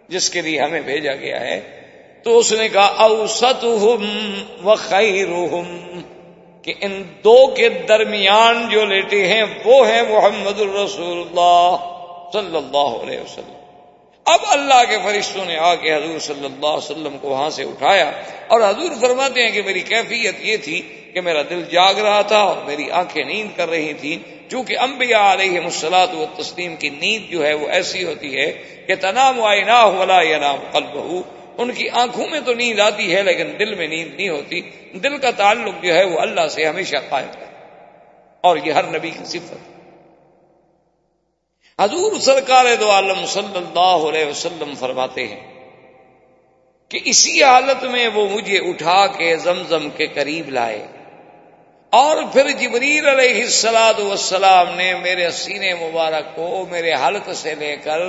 جس کے لیے ہمیں بھیجا گیا ہے۔ تو اس نے کہا اوسط و خیر کہ ان دو کے درمیان جو لیٹے ہیں وہ ہیں محمد الرسول اللہ صلی اللہ علیہ وسلم۔ اب اللہ کے فرشتوں نے آ کے حضور صلی اللہ علیہ وسلم کو وہاں سے اٹھایا اور حضور فرماتے ہیں کہ میری کیفیت یہ تھی کہ میرا دل جاگ رہا تھا اور میری آنکھیں نیند کر رہی تھیں۔ چونکہ انبیاء علیہ مسلاط و تسلیم کی نیند جو ہے وہ ایسی ہوتی ہے کہ تنام آئے ولا یا نام قلب ان کی آنکھوں میں تو نیند آتی ہے لیکن دل میں نیند نہیں ہوتی۔ دل کا تعلق جو ہے وہ اللہ سے ہمیشہ قائم ہے۔ اور یہ ہر نبی کی صفت۔ حضور سرکار دو عالم صلی اللہ علیہ وسلم فرماتے ہیں کہ اسی حالت میں وہ مجھے اٹھا کے زمزم کے قریب لائے اور پھر جبریل علیہ السلاد والسلام نے میرے سینے مبارک کو میرے حلق سے لے کر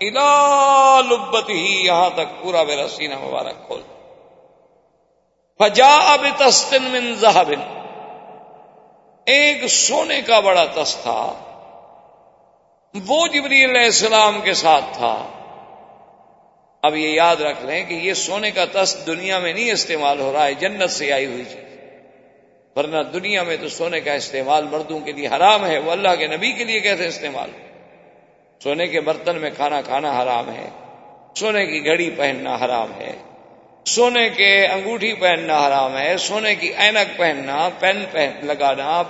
الا لبت ہی یہاں تک پورا میرا سینہ مبارک کھول فجا اب تستن من زہبن ایک سونے کا بڑا تس تھا۔ وہ جبری علیہ السلام کے ساتھ تھا۔ اب یہ یاد رکھ لیں کہ یہ سونے کا تس دنیا میں نہیں استعمال ہو رہا ہے، جنت سے آئی ہوئی چیز۔ ورنہ دنیا میں تو سونے کا استعمال مردوں کے لیے حرام ہے، وہ اللہ کے نبی کے لیے کیسے استعمال سونے کے برتن میں کھانا کھانا حرام ہے، سونے کی گھڑی پہننا حرام ہے، سونے کے انگوٹھی پہننا حرام ہے، سونے کی اینک پہننا، پین پہن لگانا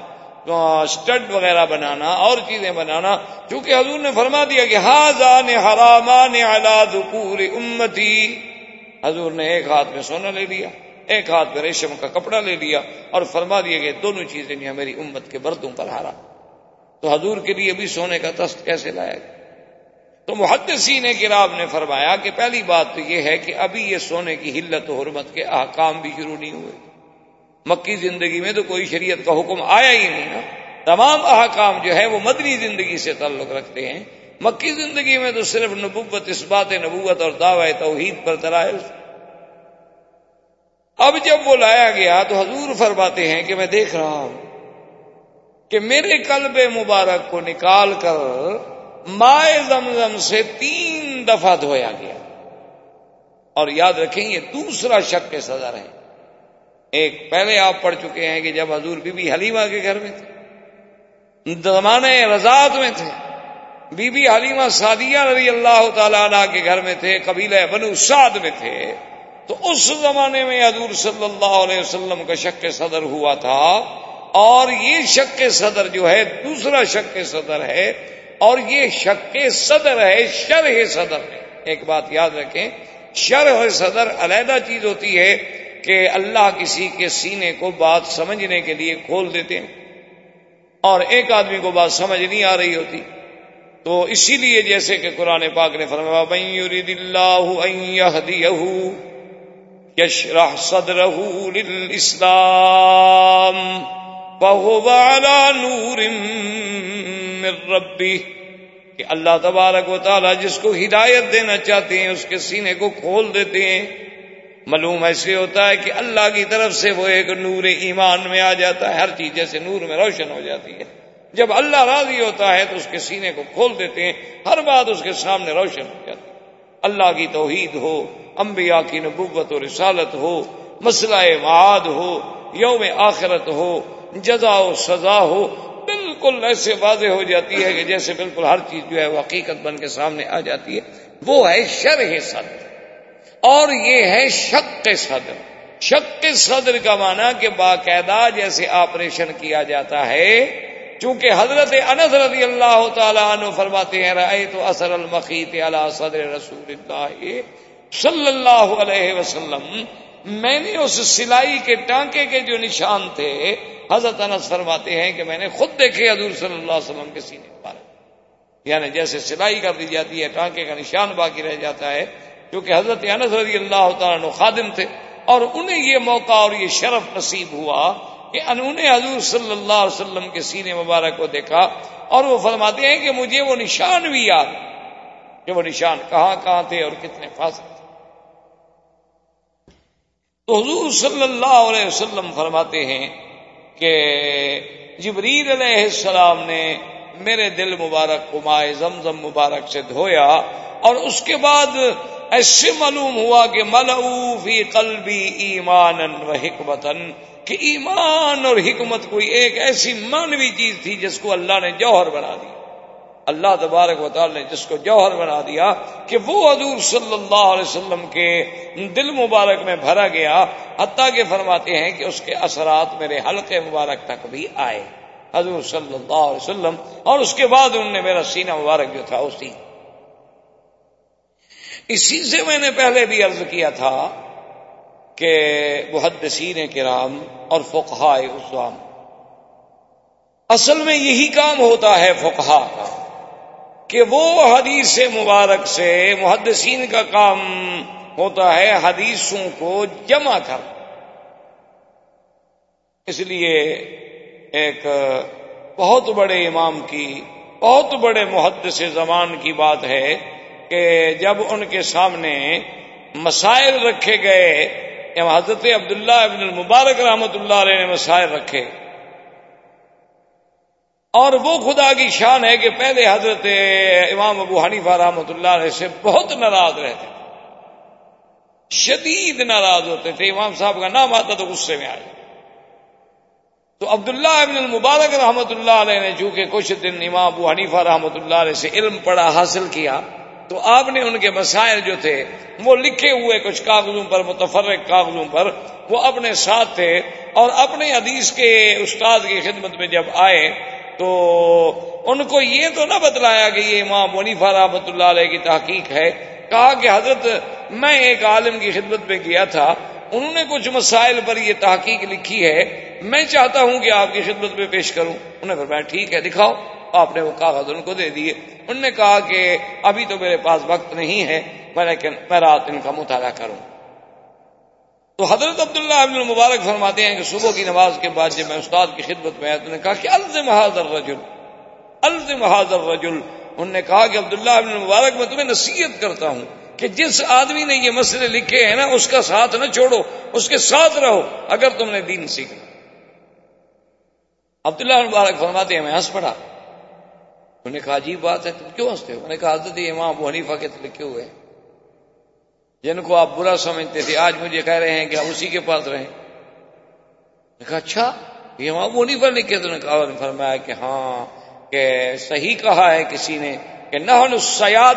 اسٹڈ وغیرہ بنانا، اور چیزیں بنانا کیونکہ حضور نے فرما دیا کہ ہاضان حرامان پوری امتی۔ حضور نے ایک ہاتھ میں سونا لے لیا، ایک ہاتھ میں ریشم کا کپڑا لے لیا، اور فرما دیا کہ دونوں چیزیں نہیں میری امت کے بردوں پر ہارا۔ تو حضور کے لیے بھی سونے کا تست کیسے لایا گیا؟ تو محدثین کرام نے فرمایا کہ پہلی بات تو یہ ہے کہ ابھی یہ سونے کی ہلت و حرمت کے احکام بھی شروع نہیں ہوئے۔ مکی زندگی میں تو کوئی شریعت کا حکم آیا ہی نہیں نا۔ تمام احکام جو ہے وہ مدنی زندگی سے تعلق رکھتے ہیں۔ مکی زندگی میں تو صرف نبوت اس بات نبوت اور دعوی توحید پر درائل اب جب وہ لایا گیا تو حضور فرماتے ہیں کہ میں دیکھ رہا ہوں کہ میرے قلب مبارک کو نکال کر مائے زمزم سے تین دفعہ دھویا گیا۔ اور یاد رکھیں یہ دوسرا شک کے صدر ہے ایک پہلے آپ پڑھ چکے ہیں کہ جب حضور بی بی حلیمہ کے گھر میں تھے، زمانے رضاط میں تھے، بی بی حلیمہ سعدیہ رضی اللہ تعالیٰ عنہ کے گھر میں تھے، قبیلہ بنو سعد میں تھے، تو اس زمانے میں حضور صلی اللہ علیہ وسلم کا شک صدر ہوا تھا، اور یہ شک صدر جو ہے دوسرا شک صدر ہے، اور یہ شک صدر ہے شرح صدر ہے ایک بات یاد رکھیں، شرح صدر علیحدہ چیز ہوتی ہے کہ اللہ کسی کے سینے کو بات سمجھنے کے لیے کھول دیتے ہیں اور ایک آدمی کو بات سمجھ نہیں آ رہی ہوتی۔ تو اسی لیے جیسے کہ قرآن پاک نے فرمایا یشرح صدره للاسلام فهو على نور من ربه کہ اللہ تبارک و تعالی جس کو ہدایت دینا چاہتے ہیں، اس کے سینے کو کھول دیتے ہیں۔ معلوم ایسے ہوتا ہے کہ اللہ کی طرف سے وہ ایک نور ایمان میں آ جاتا ہے، ہر چیز جیسے نور میں روشن ہو جاتی ہے۔ جب اللہ راضی ہوتا ہے تو اس کے سینے کو کھول دیتے ہیں، ہر بات اس کے سامنے روشن ہو جاتی ہے۔ اللہ کی توحید ہو، انبیاء کی نبوت و رسالت ہو، مسئلہ معاد ہو، یوم آخرت ہو، جزا و سزا ہو، بالکل ایسے واضح ہو جاتی ہے کہ جیسے بالکل ہر چیز جو ہے وہ حقیقت بن کے سامنے آ جاتی ہے۔ وہ ہے شرح صدر۔ اور یہ ہے شک صدر۔ شک صدر کا معنی کہ باقاعدہ جیسے آپریشن کیا جاتا ہے، چونکہ حضرت انس رضی اللہ تعالیٰ عنہ فرماتے ہیں رائے تو اثر المقیت علی صدر رسول اللہ صلی اللہ علیہ وسلم۔ میں نے اس سلائی کے ٹانکے کے جو نشان تھے، حضرت انس فرماتے ہیں کہ میں نے خود دیکھے حضور صلی اللہ علیہ وسلم کے سینے پر۔ یعنی جیسے سلائی کر دی جاتی ہے، ٹانکے کا نشان باقی رہ جاتا ہے کیونکہ حضرت انس رضی اللہ تعالیٰ خادم تھے اور انہیں یہ موقع اور یہ شرف نصیب ہوا کہ انہوں نے حضور صلی اللہ علیہ وسلم کے سینے مبارک کو دیکھا اور وہ فرماتے ہیں کہ مجھے وہ نشان بھی یاد کہ وہ نشان کہاں کہاں تھے اور کتنے فاصل تھے۔ تو حضور صلی اللہ علیہ وسلم فرماتے ہیں کہ جبریل علیہ السلام نے میرے دل مبارک کو مائے زمزم مبارک سے دھویا اور اس کے بعد ایسے معلوم ہوا کہ ملو فی قلبی ایمان و حکمتن کہ ایمان اور حکمت کوئی ایک ایسی مانوی چیز تھی جس کو اللہ نے جوہر بنا دی اللہ تبارک و تعالی نے جس کو جوہر بنا دیا کہ وہ حضور صلی اللہ علیہ وسلم کے دل مبارک میں بھرا گیا، حتیٰ کہ فرماتے ہیں کہ اس کے اثرات میرے حلقے مبارک تک بھی آئے۔ حضور صلی اللہ علیہ وسلم اور اس کے بعد انہوں نے میرا سینہ مبارک جو تھا، اسی اسی سے میں نے پہلے بھی عرض کیا تھا کہ محدثین کرام اور فقہائے اسلام، اصل میں یہی کام ہوتا ہے فقہا کا، کہ وہ حدیث مبارک سے محدثین کا کام ہوتا ہے حدیثوں کو جمع کر۔ اس لیے ایک بہت بڑے امام کی، بہت بڑے محدث زمان کی بات ہے کہ جب ان کے سامنے مسائل رکھے گئے حضرت عبداللہ ابن المبارک رحمۃ اللہ علیہ نے مسائل رکھے۔ اور وہ خدا کی شان ہے کہ پہلے حضرت امام ابو حنیفہ رحمۃ اللہ علیہ سے بہت ناراض رہتے تھے۔ شدید ناراض ہوتے تھے۔ امام صاحب کا نام آتا تو غصے میں آئے تو عبداللہ ابن المبارک رحمۃ اللہ علیہ نے چونکہ کچھ دن امام ابو حنیفہ رحمۃ اللہ علیہ سے علم پڑھا، حاصل کیا تو آپ نے ان کے مسائل جو تھے، وہ لکھے ہوئے کچھ کاغذوں پر، متفرق کاغذوں پر، وہ اپنے ساتھ تھے اور اپنے حدیث کے استاد کی خدمت میں جب آئے تو ان کو یہ تو نہ بتلایا کہ یہ امام منیفا رحمۃ اللہ علیہ کی تحقیق ہے، کہا کہ حضرت میں ایک عالم کی خدمت میں گیا تھا، انہوں نے کچھ مسائل پر یہ تحقیق لکھی ہے، میں چاہتا ہوں کہ آپ کی خدمت میں پیش کروں۔ انہوں نے ٹھیک ہے، دکھاؤ۔ آپ نے وہ کاغذ ان کو دے دیے۔ انہوں نے کہا کہ ابھی تو میرے پاس وقت نہیں ہے، میں لیکن میں رات ان کا مطالعہ کروں۔ تو حضرت عبداللہ ابن المبارک فرماتے ہیں کہ صبح کی نماز کے بعد جب میں استاد کی خدمت میں آیا تو نے کہا کہ الزم حاضر رجل الزم حاضر رجل انہوں نے کہا کہ عبداللہ ابن المبارک، میں تمہیں نصیحت کرتا ہوں کہ جس آدمی نے یہ مسئلے لکھے ہیں نا، اس کا ساتھ نہ چھوڑو، اس کے ساتھ رہو اگر تم نے دین سیکھنا عبداللہ مبارک فرماتے ہیں، میں ہنس پڑا۔ انہوں نے کہا، عجیب بات ہے، تم کیوں ہنستے ہو؟ میں نے کہا، حضرت امام ابو حنیفہ کے لکھے ہوئے ہیں۔ جن کو آپ برا سمجھتے تھے، آج مجھے کہہ رہے ہیں کہ آپ اسی کے پاس رہیں۔ کہا اچھا یہ وہاں وہ نہیں پر لکھے تو نے کہا فرمایا کہ ہاں کہ صحیح کہا ہے کسی نے کہ نہ سیاد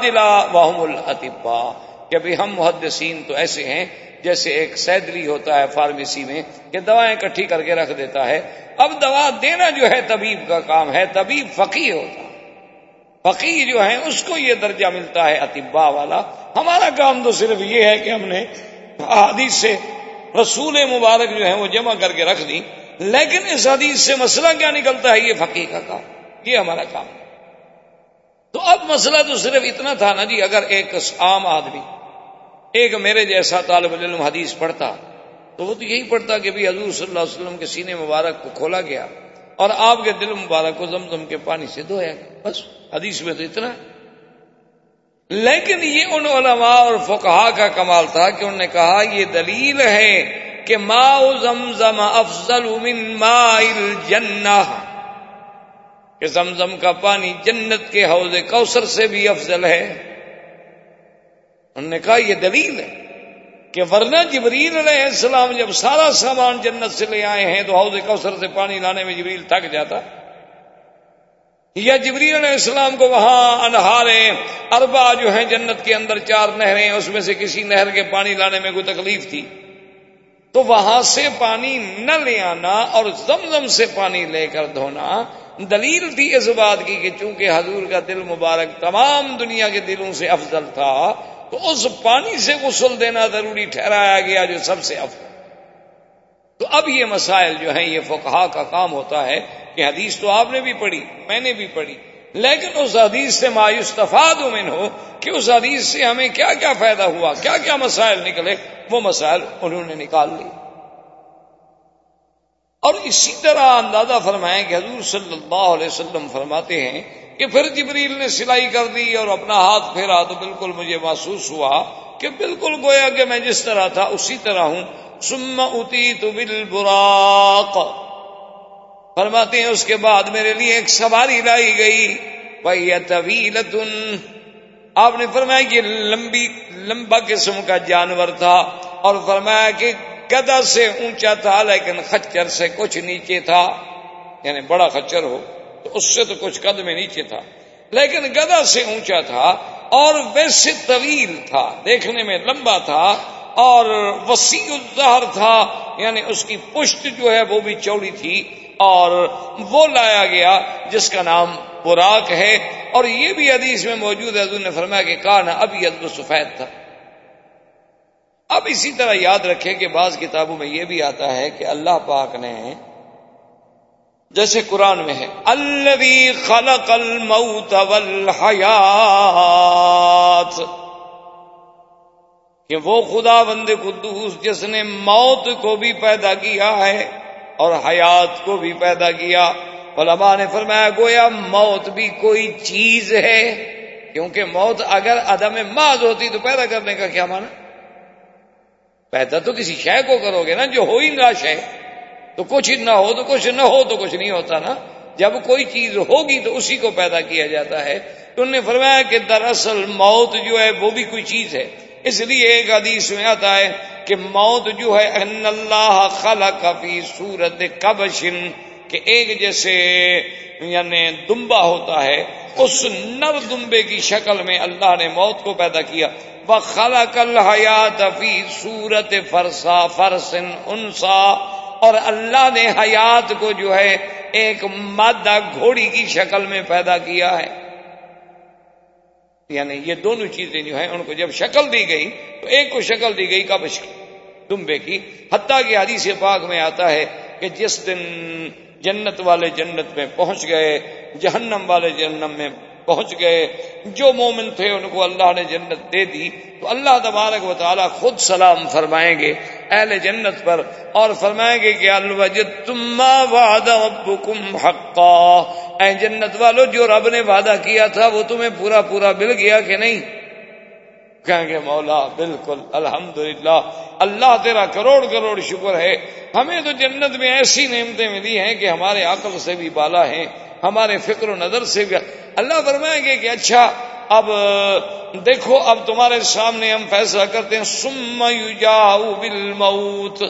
واہم الطبا کہ بھی ہم محدثین تو ایسے ہیں، جیسے ایک سیدری ہوتا ہے فارمیسی میں، کہ دوائیں اکٹھی کر کے رکھ دیتا ہے۔ اب دوا دینا جو ہے، طبیب کا کام ہے، طبیب فقی ہوتا فقی جو ہے اس کو یہ درجہ ملتا ہے اطبا والا۔ ہمارا کام تو صرف یہ ہے کہ ہم نے حدیث سے رسول مبارک جو ہے وہ جمع کر کے رکھ دی لیکن اس حدیث سے مسئلہ کیا نکلتا ہے؟ یہ فقی کا کام۔ یہ ہمارا کام۔ تو اب مسئلہ تو صرف اتنا تھا نا جی اگر ایک عام آدمی، ایک میرے جیسا طالب علم حدیث پڑھتا، تو وہ تو یہی پڑھتا کہ بھی حضور صلی اللہ علیہ وسلم کے سینے مبارک کو کھولا گیا۔ اور آپ کے دل مبارک کو زمزم کے پانی سے دھویا۔ بس، حدیث میں تو اتنا۔ ہے لیکن یہ ان علماء اور فقہا کا کمال تھا کہ انہوں نے کہا، یہ دلیل ہے کہ ما زمزم افضل من ماء الجنہ۔ کہ زمزم کا پانی جنت کے حوض کوثر سے بھی افضل ہے۔ انہوں نے کہا، یہ دلیل ہے۔ کہ ورنہ جبریل علیہ السلام جب سارا سامان جنت سے لے آئے ہیں تو حوض کوثر سے پانی لانے میں جبریل تھک جاتا۔ یا جبریل علیہ السلام کو وہاں انہارے اربا جو ہیں جنت کے اندر چار نہریں، اس میں سے کسی نہر کے پانی لانے میں کوئی تکلیف تھی۔ تو وہاں سے پانی نہ لے آنا اور زمزم سے پانی لے کر دھونا دلیل تھی اس بات کی کہ چونکہ حضور کا دل مبارک تمام دنیا کے دلوں سے افضل تھا تو اس پانی سے غسل دینا ضروری ٹھہرایا گیا جو سب سے افضل۔ تو اب یہ مسائل جو ہیں، یہ فقہا کا کام ہوتا ہے کہ حدیث تو آپ نے بھی پڑھی، میں نے بھی پڑھی، لیکن اس حدیث سے مایوس تفاد من ہو کہ اس حدیث سے ہمیں کیا کیا فائدہ ہوا، کیا کیا مسائل نکلے، وہ مسائل انہوں نے نکال لی اور اسی طرح اندازہ فرمائیں کہ حضور صلی اللہ علیہ وسلم فرماتے ہیں کہ پھر جبریل نے سلائی کر دی اور اپنا ہاتھ پھیرا تو بالکل مجھے محسوس ہوا کہ بالکل گویا کہ میں جس طرح تھا اسی طرح ہوں۔ سم اتی تو بل براق فرماتے ہیں، اس کے بعد میرے لیے ایک سواری لائی گئی۔ بھائی طویل آپ نے فرمایا کہ لمبی، لمبا قسم کا جانور تھا اور فرمایا کہ گدا سے اونچا تھا لیکن خچر سے کچھ نیچے تھا۔ یعنی بڑا خچر ہو۔ تو اس سے تو کچھ قد میں نیچے تھا، لیکن گدا سے اونچا تھا اور ویسے طویل تھا، دیکھنے میں لمبا تھا اور وسیع الظہر تھا یعنی اس کی پشت جو ہے وہ بھی چوڑی تھی اور وہ لایا گیا جس کا نام براق ہے۔ اور یہ بھی حدیث میں موجود ہے، حضور نے فرمایا کہ کہا نا اب یہ سفید تھا۔ اب اسی طرح یاد رکھیں کہ بعض کتابوں میں یہ بھی آتا ہے کہ اللہ پاک نے جیسے قرآن میں ہے الذي خلق الموت والحیات۔ کہ وہ خدا بند قدوس جس نے موت کو بھی پیدا کیا ہے اور حیات کو بھی پیدا کیا۔ علماء نے فرمایا، گویا موت بھی کوئی چیز ہے، کیونکہ موت اگر عدم ماض ہوتی تو پیدا کرنے کا کیا مانا پیدا تو کسی شے کو کرو گے نا، جو ہو ہی نہ شے۔ تو کچھ نہ ہو تو کچھ نہ ہو تو کچھ نہیں ہوتا نا۔ جب کوئی چیز ہوگی تو اسی کو پیدا کیا جاتا ہے۔ تو انہوں نے فرمایا کہ دراصل موت جو ہے وہ بھی کوئی چیز ہے۔ اس لیے ایک حدیث میں آتا ہے کہ موت جو ہے، ان اللہ خلق فی صورت کبشن کہ ایک جیسے یعنی دمبا ہوتا ہے۔ اس نر دمبے کی شکل میں اللہ نے موت کو پیدا کیا۔ وہ خلا کل حیات فی صورت فرسا فرسن انسا۔ اور اللہ نے حیات کو جو ہے ایک مادہ گھوڑی کی شکل میں پیدا کیا ہے۔ یعنی یہ دونوں چیزیں جو ہیں، ان کو جب شکل دی گئی، تو ایک کو شکل دی گئی کبش دمبے کی۔ حتیٰ کہ حدیث پاک میں آتا ہے کہ جس دن جنت والے جنت میں پہنچ گئے، جہنم والے جہنم میں پہنچ گئے۔ جو مومن تھے ان کو اللہ نے جنت دے دی۔ تو اللہ تبارک و تعالیٰ خود سلام فرمائیں گے اہل جنت پر اور فرمائیں گے کہ الوجد تم وعدہ ربکم حقا۔ اے جنت والو، جو رب نے وعدہ کیا تھا، وہ تمہیں پورا پورا مل گیا کہ نہیں؟ کہیں گے، مولا، بالکل، الحمدللہ۔ اللہ تیرا کروڑ کروڑ شکر ہے۔ ہمیں تو جنت میں ایسی نعمتیں ملی ہیں کہ ہمارے عقل سے بھی بالا ہیں، ہمارے فکر و نظر سے بھی اللہ فرمائیں گے کہ اچھا اب، دیکھو، اب تمہارے سامنے ہم فیصلہ کرتے ہیں سم بالموت۔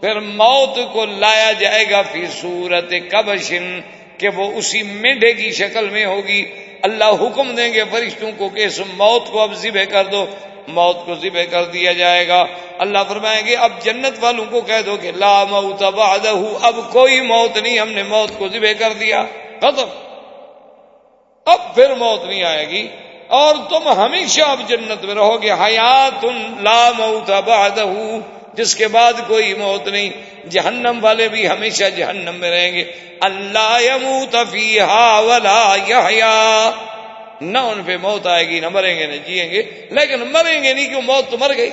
پھر موت کو لایا جائے گا فی صورت کبشن کہ وہ اسی مینڈے کی شکل میں ہوگی۔ اللہ حکم دیں گے فرشتوں کو کہ اس موت کو اب ذبح کر دو۔ موت کو ذبح کر دیا جائے گا۔ اللہ فرمائیں گے اب جنت والوں کو کہہ دو کہ لا موت بعدہ اب کوئی موت نہیں، ہم نے موت کو ذبح کر دیا۔ ختم۔ اب پھر موت نہیں آئے گی اور تم ہمیشہ اب جنت میں رہو گے۔ حیات لا موت بعدہ جس کے بعد کوئی موت نہیں۔ جہنم والے بھی ہمیشہ جہنم میں رہیں گے۔ اللہ یموت فیہا ولا یحیا نہ ان پہ موت آئے گی، نہ مریں گے، نہ جیئیں گے۔ لیکن مریں گے نہیں کیوں؟ موت تو مر گئی۔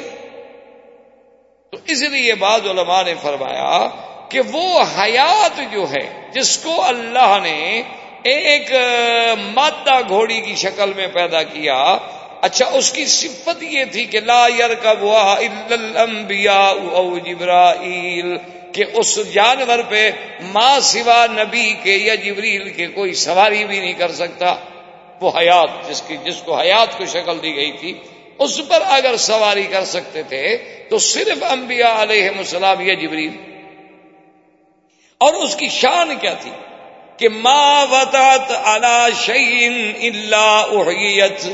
تو اس لیے بعض علماء نے فرمایا کہ وہ حیات جو ہے، جس کو اللہ نے ایک مادہ گھوڑی کی شکل میں پیدا کیا۔ اچھا اس کی صفت یہ تھی کہ لا یر او جبرائیل، کہ اس جانور پہ ماں سوا نبی کے یا جبریل کے کوئی سواری بھی نہیں کر سکتا۔ وہ حیات، جس کی، جس کو حیات کو شکل دی گئی تھی، اس پر اگر سواری کر سکتے تھے، تو صرف انبیاء علیہ السلام یا جبریل۔ اور اس کی شان کیا تھی؟ کہ ما وطات علی شعین اللہ احیت،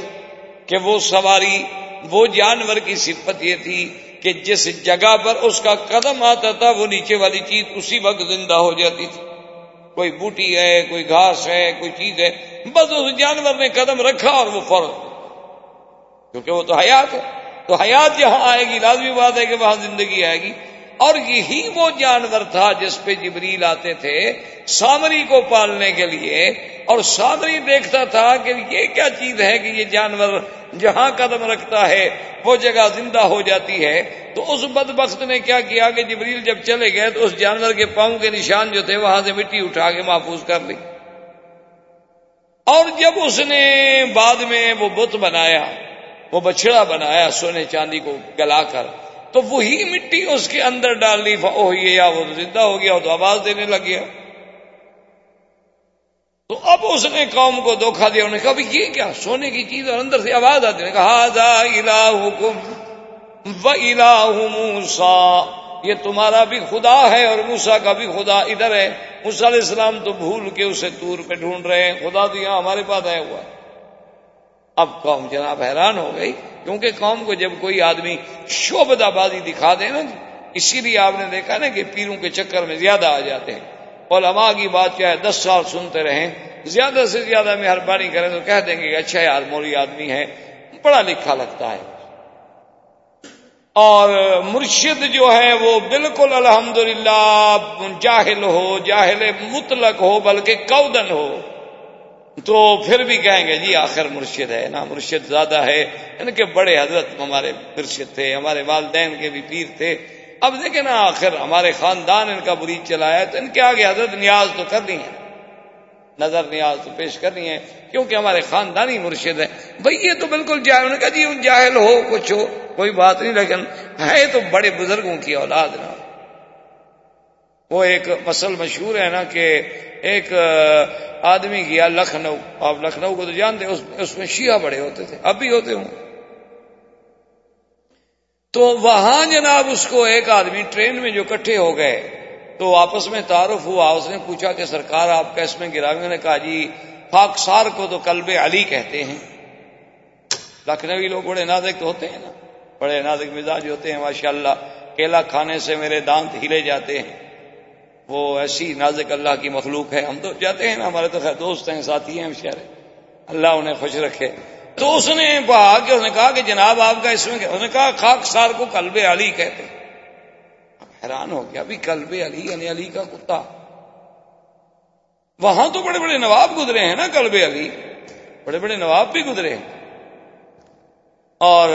کہ وہ سواری، وہ جانور کی صفت یہ تھی کہ جس جگہ پر اس کا قدم آتا تھا، وہ نیچے والی چیز اسی وقت زندہ ہو جاتی تھی۔ کوئی بوٹی ہے، کوئی گھاس ہے، کوئی چیز ہے، بس اس جانور نے قدم رکھا اور وہ فوراً۔ کیونکہ وہ تو حیات ہے۔ تو حیات جہاں آئے گی، لازمی بات ہے کہ وہاں زندگی آئے گی۔ اور یہی وہ جانور تھا جس پہ جبریل آتے تھے سامری کو پالنے کے لیے۔ اور سامری دیکھتا تھا کہ یہ کیا چیز ہے کہ یہ جانور جہاں قدم رکھتا ہے، وہ جگہ زندہ ہو جاتی ہے۔ تو اس بدبخت نے کیا کیا کہ جبریل جب چلے گئے تو اس جانور کے پاؤں کے نشان جو تھے وہاں سے مٹی اٹھا کے محفوظ کر لی۔ اور جب اس نے بعد میں وہ بت بنایا، وہ بچڑا بنایا سونے چاندی کو گلا کر تو وہی مٹی اس کے اندر ڈال لی یا وہ زندہ ہو گیا تو آواز دینے لگ گیا۔ تو اب اس نے قوم کو دھوکھا دیا، انہوں نے کہا یہ کیا؟ سونے کی چیز اور اندر سے آواز آتی کہا و موسا یہ تمہارا بھی خدا ہے اور موسا کا بھی خدا ادھر ہے۔ موسا علیہ السلام تو بھول کے اسے دور پہ ڈھونڈ رہے ہیں۔ خدا تو یہاں ہمارے پاس آیا ہوا اب قوم جناب حیران ہو گئی، کیونکہ قوم کو جب کوئی آدمی شوبد آبادی دکھا دے نا جی، اسی لیے آپ نے دیکھا نا کہ پیروں کے چکر میں زیادہ آ جاتے ہیں۔ علماء کی بات کیا ہے، دس سال سنتے رہیں، زیادہ سے زیادہ مہربانی کریں تو کہہ دیں گے کہ اچھا یار موری آدمی ہے پڑھا لکھا لگتا ہے۔ اور مرشد جو ہے وہ بالکل الحمدللہ جاہل ہو، جاہل مطلق ہو، بلکہ کودن ہو۔ تو پھر بھی کہیں گے جی آخر مرشد ہے، نا مرشد زیادہ ہے۔ ان کے بڑے حضرت ہمارے مرشد تھے، ہمارے والدین کے بھی پیر تھے۔ اب دیکھیں نا آخر ہمارے خاندان ان کا برید چلایا تو ان کے آگے حضرت نیاز تو کرنی ہے۔ نظر نیاز تو پیش کرنی ہے، کیونکہ ہمارے خاندانی مرشد ہے بھائی یہ تو بالکل جاہل نے کہا جی جاہل ہو، کچھ ہو، کوئی بات نہیں، لیکن ہے تو بڑے بزرگوں کی اولاد نا۔ وہ ایک مسل مشہور ہے نا کہ ایک آدمی گیا لکھنؤ۔ آپ لکھنؤ کو تو جانتے اس میں شیعہ بڑے ہوتے تھے، اب بھی ہوتے ہوں۔ تو وہاں جناب اس کو ایک آدمی ٹرین میں جو کٹھے ہو گئے، تو آپس میں تعارف ہوا۔ اس نے پوچھا کہ سرکار، آپ کا اس میں گرامی نے کہا جی خاکسار کو تو کلب علی کہتے ہیں۔ لکھنوی لوگ بڑے نازک ہوتے ہیں نا، بڑے نازک مزاج ہوتے ہیں ماشاء اللہ کیلا کھانے سے میرے دانت ہلے جاتے ہیں۔ وہ ایسی نازک اللہ کی مخلوق ہے۔ ہم تو جاتے ہیں نا، ہمارے تو خیر دوست ہیں، ساتھی ہیں، ہم اللہ انہیں خوش رکھے۔ تو اس نے کہا کہ، اس نے کہا کہ جناب آپ کا اس میں اس نے کہا خاک سار کو کلب علی کہتے حیران ہو گیا، ابھی کلب علی یعنی علی کا کتا۔ وہاں تو بڑے بڑے نواب گزرے ہیں نا کلب علی۔ بڑے بڑے نواب بھی گزرے ہیں۔ اور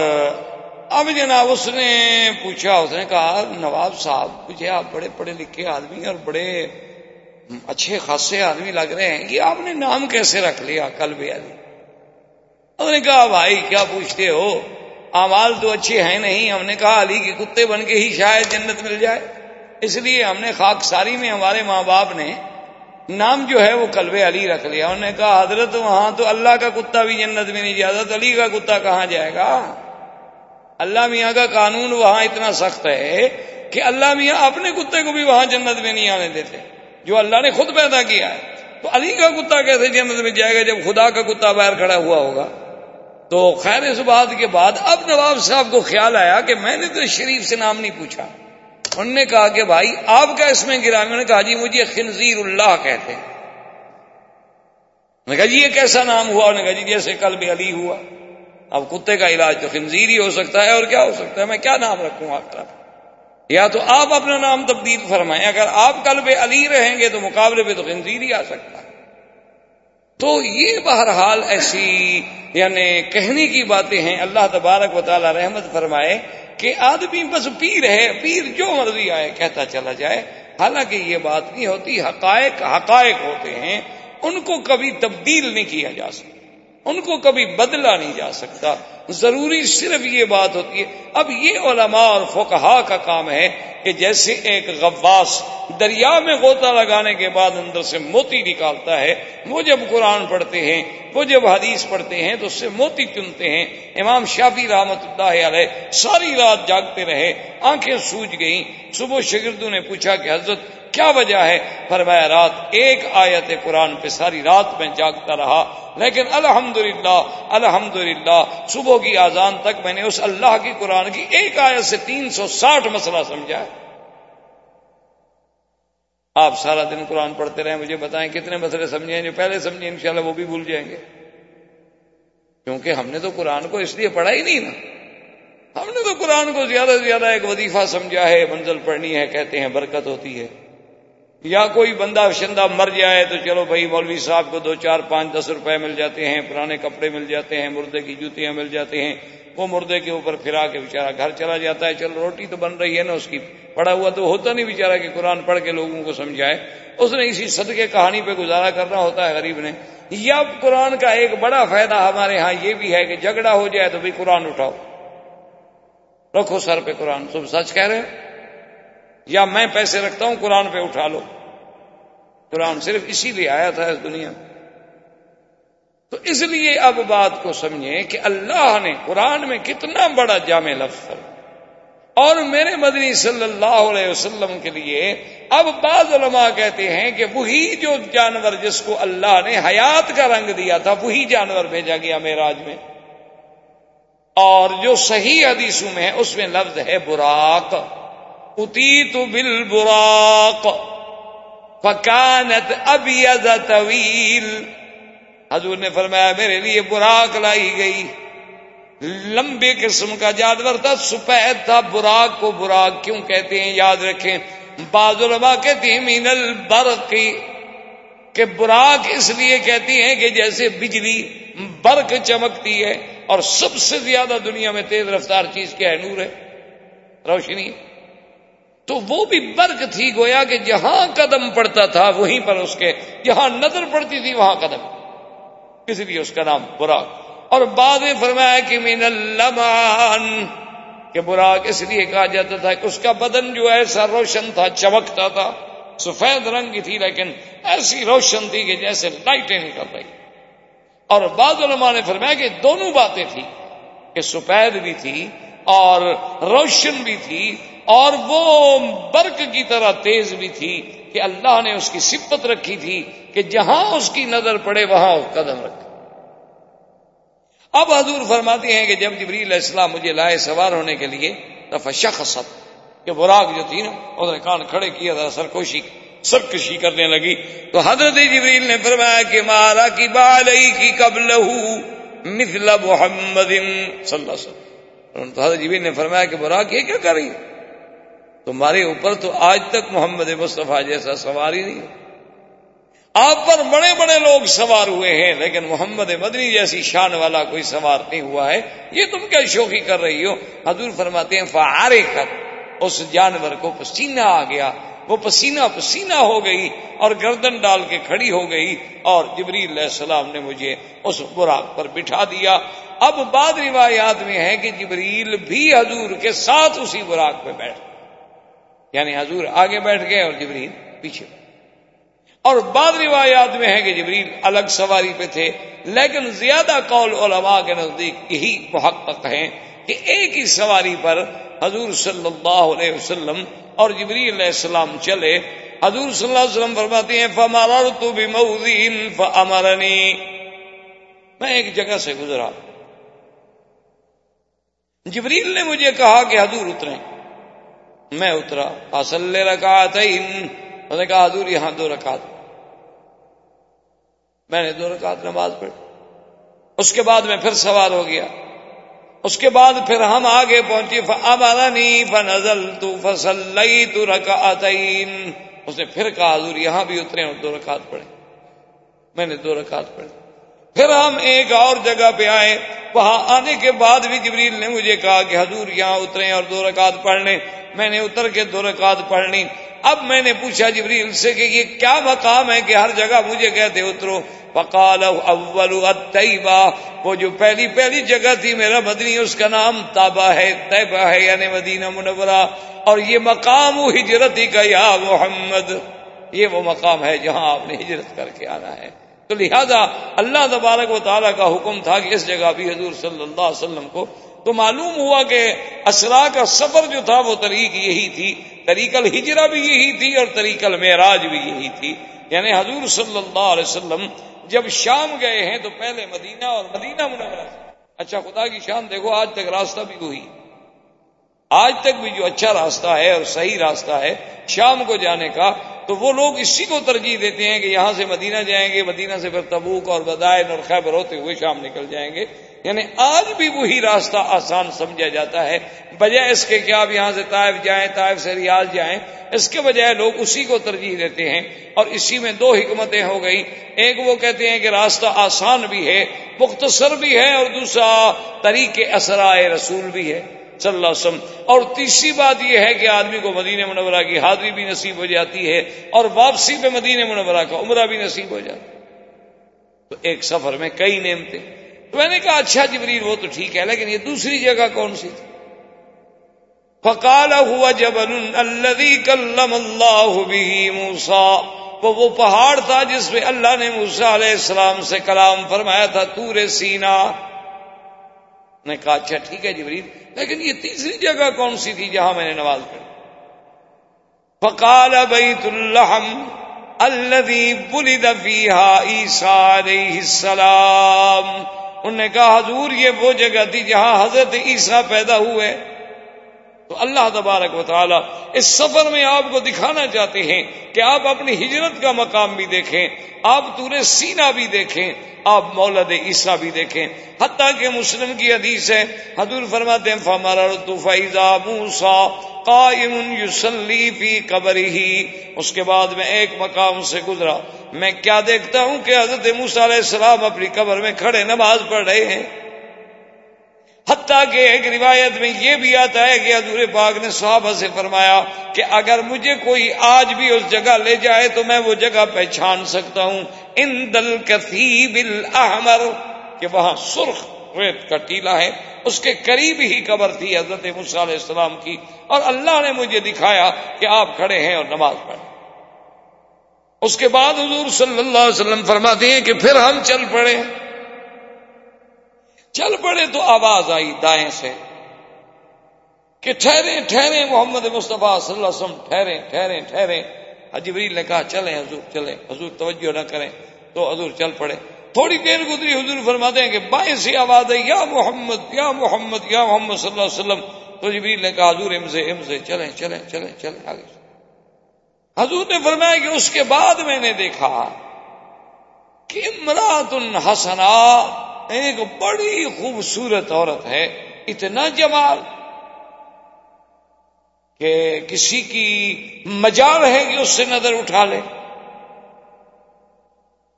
اب جناب اس نے پوچھا، اس نے کہا، نواب صاحب، مجھے آپ بڑے پڑھے لکھے آدمی اور بڑے اچھے خاصے آدمی لگ رہے ہیں کہ آپ نے نام کیسے رکھ لیا کل بھی علی اس نے کہا، بھائی، کیا پوچھتے ہو؟ امال تو اچھے ہیں نہیں، ہم نے کہا، علی کے کتے بن کے ہی شاید جنت مل جائے۔ اس لیے ہم نے خاک ساری میں ہمارے ماں باپ نے نام جو ہے وہ کلب علی رکھ لیا۔ انہوں نے کہا، حضرت، وہاں تو اللہ کا کتا بھی جنت میں نہیں جاتا، تو علی کا کتا کہاں جائے گا؟ اللہ میاں کا قانون وہاں اتنا سخت ہے کہ اللہ میاں اپنے کتے کو بھی وہاں جنت میں نہیں آنے دیتے، جو اللہ نے خود پیدا کیا ہے۔ تو علی کا کتا کیسے جنت میں جائے گا جب خدا کا کتا باہر کھڑا ہوا ہوگا؟ تو خیر اس بات کے بعد اب نواب صاحب کو خیال آیا کہ میں نے تو شریف سے نام نہیں پوچھا۔ انہوں نے کہا کہ بھائی آپ کا اس میں گرا نے کہا جی مجھے خنزیر اللہ کہتے ہیں۔ کہا جی یہ کیسا نام ہوا؟ انہوں نے کہا جی جیسے کل بھی علی ہوا۔ اب کتے کا علاج تو خنزیر ہی ہو سکتا ہے اور کیا ہو سکتا ہے؟ میں کیا نام رکھوں آپ کا؟ یا تو آپ اپنا نام تبدیل فرمائیں۔ اگر آپ کل بے علی رہیں گے تو مقابلے پہ تو خنزیر ہی آ سکتا ہے۔ تو یہ بہرحال ایسی یعنی کہنے کی باتیں ہیں۔ اللہ تبارک و تعالی رحمت فرمائے کہ آدمی بس پیر ہے، پیر جو مرضی آئے، کہتا چلا جائے۔ حالانکہ یہ بات نہیں ہوتی، حقائق حقائق ہوتے ہیں۔ ان کو کبھی تبدیل نہیں کیا جا سکتا۔ ان کو کبھی بدلا نہیں جا سکتا۔ ضروری صرف یہ بات ہوتی ہے۔ اب یہ علماء اور فقہا کا کام ہے کہ جیسے ایک غواس دریا میں غوطہ لگانے کے بعد اندر سے موتی نکالتا ہے، وہ جب قرآن پڑھتے ہیں، وہ جب حدیث پڑھتے ہیں تو اس سے موتی چنتے ہیں۔ امام شافی رحمت اللہ علیہ ساری رات جاگتے رہے، آنکھیں سوج گئیں۔ صبح شگردوں نے پوچھا کہ حضرت کیا وجہ ہے؟ فرمایا، رات ایک آیت قرآن پہ ساری رات میں جاگتا رہا، لیکن الحمدللہ الحمدللہ، صبح کی آزان تک میں نے اس اللہ کی قرآن کی ایک آیت سے تین سو ساٹھ مسئلہ سمجھا ہے۔ آپ سارا دن قرآن پڑھتے رہے مجھے بتائیں کتنے مسئلے سمجھے ہیں جو پہلے سمجھے، انشاءاللہ وہ بھی بھول جائیں گے۔ کیونکہ ہم نے تو قرآن کو اس لیے پڑھا ہی نہیں نا۔ ہم نے تو قرآن کو زیادہ سے زیادہ ایک وظیفہ سمجھا ہے، منزل پڑھنی ہے، کہتے ہیں برکت ہوتی ہے۔ یا کوئی بندہ شندہ مر جائے تو چلو بھائی مولوی صاحب کو دو چار پانچ دس روپے مل جاتے ہیں، پرانے کپڑے مل جاتے ہیں، مردے کی جوتیاں مل جاتے ہیں۔ وہ مردے کے اوپر پھرا کے بےچارا گھر چلا جاتا ہے، چلو روٹی تو بن رہی ہے نا، اس کی پڑا ہوا تو ہوتا نہیں بےچارا کہ قرآن پڑھ کے لوگوں کو سمجھائے۔ اس نے اسی صدقے کہانی پہ گزارا کرنا ہوتا ہے غریب نے۔ یا قرآن کا ایک بڑا فائدہ ہمارے ہاں یہ بھی ہے کہ جھگڑا ہو جائے تو بھی قرآن اٹھاؤ۔ رکھو سر پہ قرآن۔ تم سچ کہہ رہے یا میں پیسے رکھتا ہوں، قرآن پہ اٹھا لو۔ قرآن صرف اسی لیے آیا تھا اس دنیا۔ تو اس لیے اب بات کو سمجھیں کہ اللہ نے قرآن میں کتنا بڑا جامع لفظ اور میرے مدنی صلی اللہ علیہ وسلم کے لیے اب بعض علماء کہتے ہیں کہ وہی جو جانور جس کو اللہ نے حیات کا رنگ دیا تھا، وہی جانور بھیجا گیا میراج میں۔ اور جو صحیح حدیثوں میں ہے، اس میں لفظ ہے براق۔ اتی تو بل براق فکانت اب طویل حضور نے فرمایا، میرے لیے براق لائی گئی۔ لمبے قسم کا جانور تھا سفید تھا۔ براق کو براق کیوں کہتے ہیں؟ یاد رکھیں، بعض علماء کہتے ہیں مین البرق کہ براق اس لیے کہتی ہیں کہ جیسے بجلی برق چمکتی ہے اور سب سے زیادہ دنیا میں تیز رفتار چیز کیا ہے؟ نور ہے، روشنی۔ تو وہ بھی برق تھی گویا کہ جہاں قدم پڑتا تھا وہیں پر اس کے، جہاں نظر پڑتی تھی وہاں قدم۔ اس لیے اس کا نام براق اور بعد میں فرمایا کہ مین اللمان کہ براق اس لیے کہا جاتا تھا کہ اس کا بدن جو ایسا روشن تھا، چمکتا تھا، سفید رنگ کی تھی، لیکن ایسی روشن تھی کہ جیسے لائٹیں نکل رہی۔ اور بعض علماء نے فرمایا کہ دونوں باتیں تھی کہ سفید بھی تھی اور روشن بھی تھی اور وہ برق کی طرح تیز بھی تھی کہ اللہ نے اس کی صفت رکھی تھی کہ جہاں اس کی نظر پڑے وہاں قدم رکھے۔ اب حضور فرماتے ہیں کہ جب جبریل علیہ السلام مجھے لائے سوار ہونے کے لیے شخصت کہ براق جو تھی نا اس نے کان کھڑے کیا تھا سرکوشی، سرکشی کرنے لگی۔ تو حضرت جبریل نے فرمایا کہ مارا کی بالئی کی قبل مثل محمد صلی اللہ علیہ وسلم۔ تو حضرت جبریل نے فرمایا کہ براق یہ کیا کر رہی تمہارے اوپر تو آج تک محمد مصطفیٰ جیسا سواری نہیں۔ آپ پر بڑے بڑے لوگ سوار ہوئے ہیں، لیکن محمد مدنی جیسی شان والا کوئی سوار نہیں ہوا ہے۔ یہ تم کیا شوقی کر رہی ہو؟ حضور فرماتے ہیں فارے کر اس جانور کو پسینہ آ گیا۔ وہ پسینہ پسینہ ہو گئی اور گردن ڈال کے کھڑی ہو گئی اور جبریل علیہ السلام نے مجھے اس براق پر بٹھا دیا۔ اب بعد روایات میں ہے کہ جبریل بھی حضور کے ساتھ اسی براق پہ بیٹھ یعنی حضور آگے بیٹھ گئے اور جبریل پیچھے۔ اور بعض روایات میں ہے کہ جبریل الگ سواری پہ تھے، لیکن زیادہ قول علماء کے نزدیک یہی محقق ہیں کہ ایک ہی سواری پر حضور صلی اللہ علیہ وسلم اور جبریل علیہ السلام چلے۔ حضور صلی اللہ علیہ وسلم فرماتے ہیں فمار تو بھی میں ایک جگہ سے گزرا۔ جبریل نے مجھے کہا کہ حضور اترے میں اترا، اصل رکھا انہوں نے کہا، حضور، یہاں دو رکعت۔ میں نے دو رکعت نماز پڑھی۔ اس کے بعد میں پھر سوار ہو گیا۔ اس کے بعد پھر ہم آگے پہنچے امرنی فنزل تو فصل تو رکعتین اس نے پھر کہا، حضور، یہاں بھی اترے اور دو رکعت پڑھے۔ میں نے دو رکعت پڑھی۔ پھر ہم ایک اور جگہ پہ آئے۔ وہاں آنے کے بعد بھی جبریل نے مجھے کہا کہ حضور، یہاں اترے اور دو رکعت پڑھ لیں میں نے اتر کے دو رکعت پڑھ لی اب میں نے پوچھا جبریل سے کہ یہ کیا مقام ہے کہ ہر جگہ مجھے کہتے اترو۔ فقال اول الطیبہ، وہ جو پہلی پہلی جگہ تھی میرا مدنی، اس کا نام تابا ہے، طیبہ ہے یعنی مدینہ منورہ۔ اور یہ مقام ہجرتی کا، یا محمد۔ یہ وہ مقام ہے جہاں آپ نے ہجرت کر کے آنا ہے۔ تو لہذا اللہ تبارک و تعالیٰ کا حکم تھا کہ اس جگہ بھی حضور صلی اللہ علیہ وسلم کو تو معلوم ہوا کہ اسرا کا سفر جو تھا وہ طریق یہی تھی، طریق الحجرا بھی یہی تھی اور طریق المعراج بھی یہی تھی۔ یعنی حضور صلی اللہ علیہ وسلم جب شام گئے ہیں تو پہلے مدینہ اور مدینہ منورہ۔ اچھا خدا کی شام دیکھو، آج تک راستہ بھی وہی۔ آج تک بھی جو اچھا راستہ ہے اور صحیح راستہ ہے شام کو جانے کا، تو وہ لوگ اسی کو ترجیح دیتے ہیں کہ یہاں سے مدینہ جائیں گے، مدینہ سے پھر تبوک اور بدائن اور خیبر ہوتے ہوئے شام نکل جائیں گے۔ یعنی آج بھی وہی راستہ آسان سمجھا جاتا ہے، بجائے اس کے کہ آپ یہاں سے طائف جائیں، طائف سے ریاض جائیں، اس کے بجائے لوگ اسی کو ترجیح دیتے ہیں اور اسی میں دو حکمتیں ہو گئی ایک وہ کہتے ہیں کہ راستہ آسان بھی ہے، مختصر بھی ہے اور دوسرا طریق اسرائے رسول بھی ہے، صلی اللہ علیہ وسلم۔ اور تیسری بات یہ ہے کہ آدمی کو مدینہ منورہ کی حاضری بھی نصیب ہو جاتی ہے اور واپسی پہ مدینہ منورہ کا عمرہ بھی نصیب ہو جاتا تو ایک سفر میں کئی نعمتیں۔ تو میں نے کہا اچھا جبریل، وہ تو ٹھیک ہے، لیکن یہ دوسری جگہ کون سی تھی؟ فقال ہوا جب الذي كلم الله به موسى، وہ وہ پہاڑ تھا جس پہ اللہ نے موسا علیہ السلام سے کلام فرمایا تھا تور سینا۔ نے کہا اچھا ٹھیک ہے جبریل، لیکن یہ تیسری جگہ کون سی تھی جہاں میں نے نماز پڑھی؟ فقال بیت الحم الذي ولد فيها عيسى عليه السلام۔ انہوں نے کہا حضور یہ وہ جگہ تھی جہاں حضرت عیسیٰ پیدا ہوئے تو اللہ تبارک و تعالی اس سفر میں آپ کو دکھانا چاہتے ہیں کہ آپ اپنی ہجرت کا مقام بھی دیکھیں، آپ تورے سینا بھی دیکھیں، آپ مولد عیسیٰ بھی دیکھیں۔ حتیٰ کہ مسلم کی حدیث ہے، حضور فرماتے ہیں فمر فیضا موسا قائم یوسلی فی قبر ہی اس کے بعد میں ایک مقام سے گزرا۔ میں کیا دیکھتا ہوں کہ حضرت موسا علیہ السلام اپنی قبر میں کھڑے، نماز پڑھ رہے ہیں؟ حتیٰ کہ ایک روایت میں یہ بھی آتا ہے کہ حضور پاک نے صحابہ سے فرمایا کہ اگر مجھے کوئی آج بھی اس جگہ لے جائے تو میں وہ جگہ پہچان سکتا ہوں۔ ان دل کتیب الحمر کہ وہاں سرخ ریت کا ٹیلا ہے۔ اس کے قریب ہی قبر تھی حضرت علیہ السلام کی۔ اور اللہ نے مجھے دکھایا کہ آپ کھڑے ہیں اور نماز پڑھیں۔ اس کے بعد حضور صلی اللہ علیہ وسلم فرماتے ہیں کہ پھر ہم چل پڑے۔ چل پڑے تو آواز آئی دائیں سے کہ ٹھہرے ٹھہرے محمد مصطفیٰ صلی اللہ علیہ وسلم ٹھہرے ٹھہرے ٹھہرے حجبریل نے کہا، چلیں حضور چلیں۔ حضور توجہ نہ کریں تو حضور چل پڑے۔ تھوڑی دیر گزری، حضور فرماتے ہیں کہ بائیں سے آواز آئی، یا محمد یا محمد یا محمد صلی اللہ علیہ وسلم۔ تو جبریل نے کہا، حضور ام سے ام سے چلیں چلیں چلیں چلیں، آگے۔ حضور نے فرمایا کہ اس کے بعد میں نے دیکھا کہ امرات الحسنا ایک بڑی خوبصورت عورت ہے، اتنا جمال کہ کسی کی مجال ہے کہ اس سے نظر اٹھا لے۔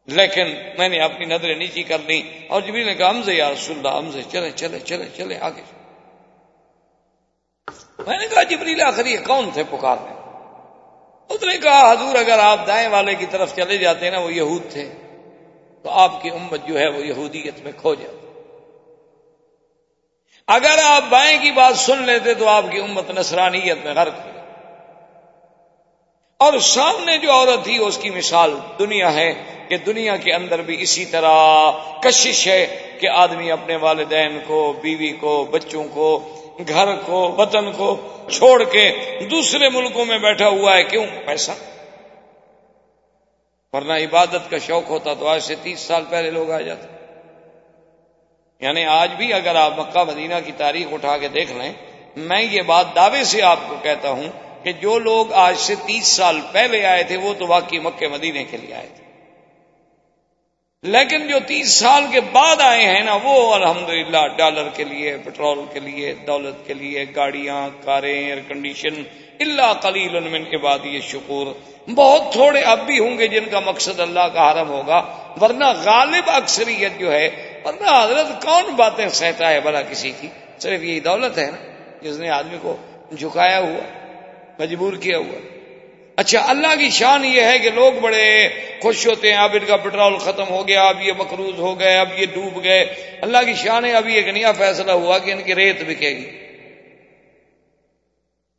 لیکن میں نے اپنی نظریں نیچی جی کر لی اور جبری نے کہا ہمزے یا رسول اللہ ہمزے چلے چلے چلے چلے، آگے۔ میں نے کہا، جبریل آخری کون تھے پکارنے؟ اس نے کہا، حضور اگر آپ دائیں والے کی طرف چلے جاتے ہیں نا، وہ یہود تھے۔ تو آپ کی امت جو ہے وہ یہودیت میں کھو جاتی۔ اگر آپ بائیں کی بات سن لیتے تو آپ کی امت نصرانیت میں غرق ہو اور سامنے جو عورت تھی اس کی مثال دنیا ہے کہ دنیا کے اندر بھی اسی طرح کشش ہے کہ آدمی اپنے والدین کو، بیوی کو، بچوں کو، گھر کو، وطن کو چھوڑ کے دوسرے ملکوں میں بیٹھا ہوا ہے۔ کیوں؟ پیسہ۔ ورنہ عبادت کا شوق ہوتا تو آج سے تیس سال پہلے لوگ آ جاتے۔ یعنی آج بھی اگر آپ مکہ مدینہ کی تاریخ اٹھا کے دیکھ لیں، میں یہ بات دعوے سے آپ کو کہتا ہوں کہ جو لوگ آج سے تیس سال پہلے آئے تھے، وہ تو واقعی مکہ مدینے کے لیے آئے تھے۔ لیکن جو تیس سال کے بعد آئے ہیں نا، وہ الحمدللہ ڈالر کے لیے پیٹرول کے لیے، دولت کے لیے، گاڑیاں، کاریں ایئر کنڈیشن اللہ کلیل من کے بعد یہ شکور بہت تھوڑے اب بھی ہوں گے جن کا مقصد اللہ کا حرم ہوگا، ورنہ غالب اکثریت جو ہے، ورنہ حضرت کون باتیں سہتا ہے بلا کسی کی؟ صرف یہی دولت ہے نا، جس نے آدمی کو جھکایا ہوا، مجبور کیا ہوا۔ اچھا اللہ کی شان یہ ہے کہ لوگ بڑے خوش ہوتے ہیں، اب ان کا پیٹرول ختم ہو گیا، اب یہ مقروض ہو گئے، اب یہ ڈوب گئے۔ اللہ کی شان ہے، ابھی ایک نیا فیصلہ ہوا کہ ان کی ریت بکے گی۔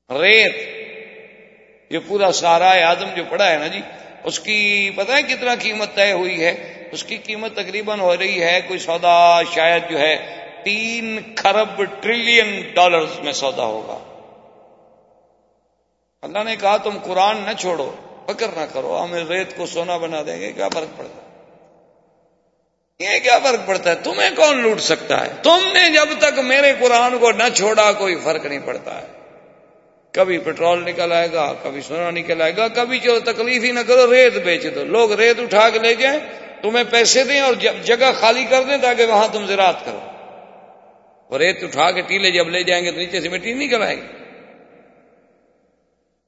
ریت. یہ پورا سارا آدم جو پڑا ہے نا جی اس کی پتہ ہے کتنا قیمت طے ہوئی ہے؟ اس کی قیمت تقریباً ہو رہی ہے کوئی سودا شاید جو ہے تین خرب ٹریلین ڈالرز میں سودا ہوگا۔ اللہ نے کہا تم قرآن نہ چھوڑو، فکر نہ کرو ہمیں ریت کو سونا بنا دیں گے، کیا فرق پڑتا ہے؟ یہ کیا فرق پڑتا ہے؟ تمہیں کون لوٹ سکتا ہے؟ تم نے جب تک میرے قرآن کو نہ چھوڑا، کوئی فرق نہیں پڑتا ہے۔ کبھی پیٹرول نکل آئے گا، کبھی سونا نکل آئے گا، کبھی چلو تکلیف ہی نہ کرو، ریت بیچ دو۔ لوگ ریت اٹھا کے لے جائیں، تمہیں پیسے دیں اور جگہ خالی کر دیں تاکہ وہاں تم زراعت کرو۔ وہ ریت اٹھا کے ٹیلے جب لے جائیں گے تو نیچے سے مٹی نکل آئے گی۔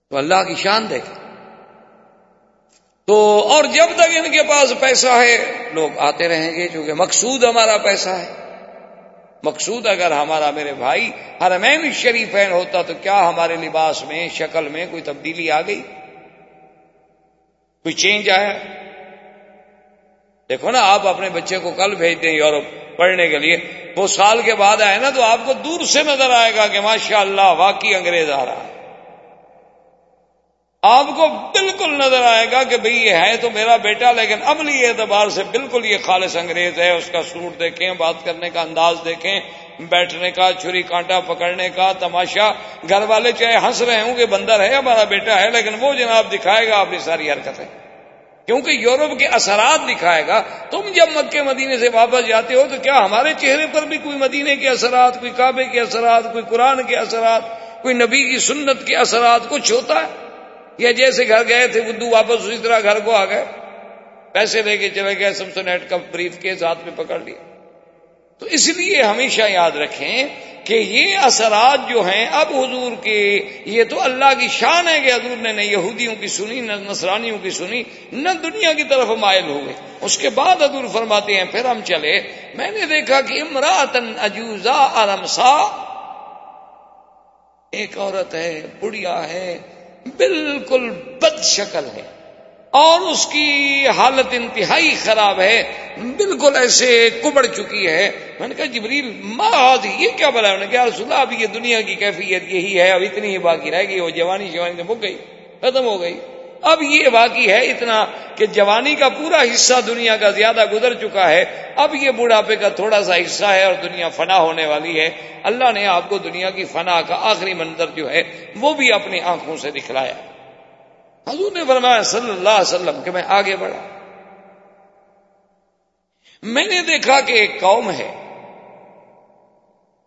تو اللہ کی شان دیکھ تو اور جب تک ان کے پاس پیسہ ہے، لوگ آتے رہیں گے، چونکہ مقصود ہمارا پیسہ ہے۔ مقصود اگر ہمارا میرے بھائی ہر شریفین ہوتا تو کیا ہمارے لباس میں شکل میں کوئی تبدیلی آ گئی؟ کوئی چینج آیا؟ دیکھو نا، آپ اپنے بچے کو کل بھیجتے ہیں یورپ پڑھنے کے لیے، وہ سال کے بعد آئے نا تو آپ کو دور سے نظر آئے گا کہ ماشاء اللہ واقعی انگریز آ رہا ہے۔ آپ کو بالکل نظر آئے گا کہ بھئی یہ ہے تو میرا بیٹا، لیکن عملی اعتبار سے بالکل یہ خالص انگریز ہے۔ اس کا سوٹ دیکھیں، بات کرنے کا انداز دیکھیں، بیٹھنے کا، چھری کانٹا پکڑنے کا، تماشا۔ گھر والے چاہے ہنس رہے ہوں کہ بندر ہے، ہمارا بیٹا ہے، لیکن وہ جناب دکھائے گا اپنی ساری حرکتیں۔ کیونکہ یورپ کے اثرات دکھائے گا۔ تم جب مکے مدینے سے واپس جاتے ہو تو کیا ہمارے چہرے پر بھی کوئی مدینے کے اثرات، کوئی کعبے کے اثرات، کوئی قرآن کے اثرات، کوئی نبی کی سنت کے اثرات کچھ ہوتا ہے؟ یا جیسے گھر گئے تھے، بدھو واپس اسی طرح گھر کو آ گئے۔ پیسے لے کے چلے گئے سمسو نیٹ کا بریف کے ساتھ میں پکڑ لیا۔ تو اس لیے ہمیشہ یاد رکھیں کہ یہ اثرات جو ہیں، اب حضور کے یہ تو اللہ کی شان ہے کہ حضور نے نہ یہودیوں کی سنی، نہ نصرانیوں کی سنی، نہ دنیا کی طرف مائل ہوئے۔ اس کے بعد حضور فرماتے ہیں، پھر ہم چلے۔ میں نے دیکھا کہ امراتن اجوزا ارمسا، ایک عورت ہے، بڑھیا ہے بالکل بد شکل ہے اور اس کی حالت انتہائی خراب ہے، بالکل ایسے کبڑ چکی ہے۔ میں نے کہا، جبریل، ماض، یہ کیا بلا؟ انہوں نے کہا رسول اب یہ دنیا کی کیفیت یہی ہے، اب اتنی ہی باقی رہ گئی، وہ جوانی شوانی تو گئی، ختم ہو گئی۔ اب یہ باقی ہے اتنا کہ جوانی کا پورا حصہ دنیا کا زیادہ گزر چکا ہے، اب یہ بڑھاپے کا تھوڑا سا حصہ ہے اور دنیا فنا ہونے والی ہے۔ اللہ نے آپ کو دنیا کی فنا کا آخری منظر جو ہے، وہ بھی اپنی آنکھوں سے دکھلایا۔ حضور نے فرمایا صلی اللہ علیہ وسلم کہ میں آگے بڑھا۔ میں نے دیکھا کہ ایک قوم ہے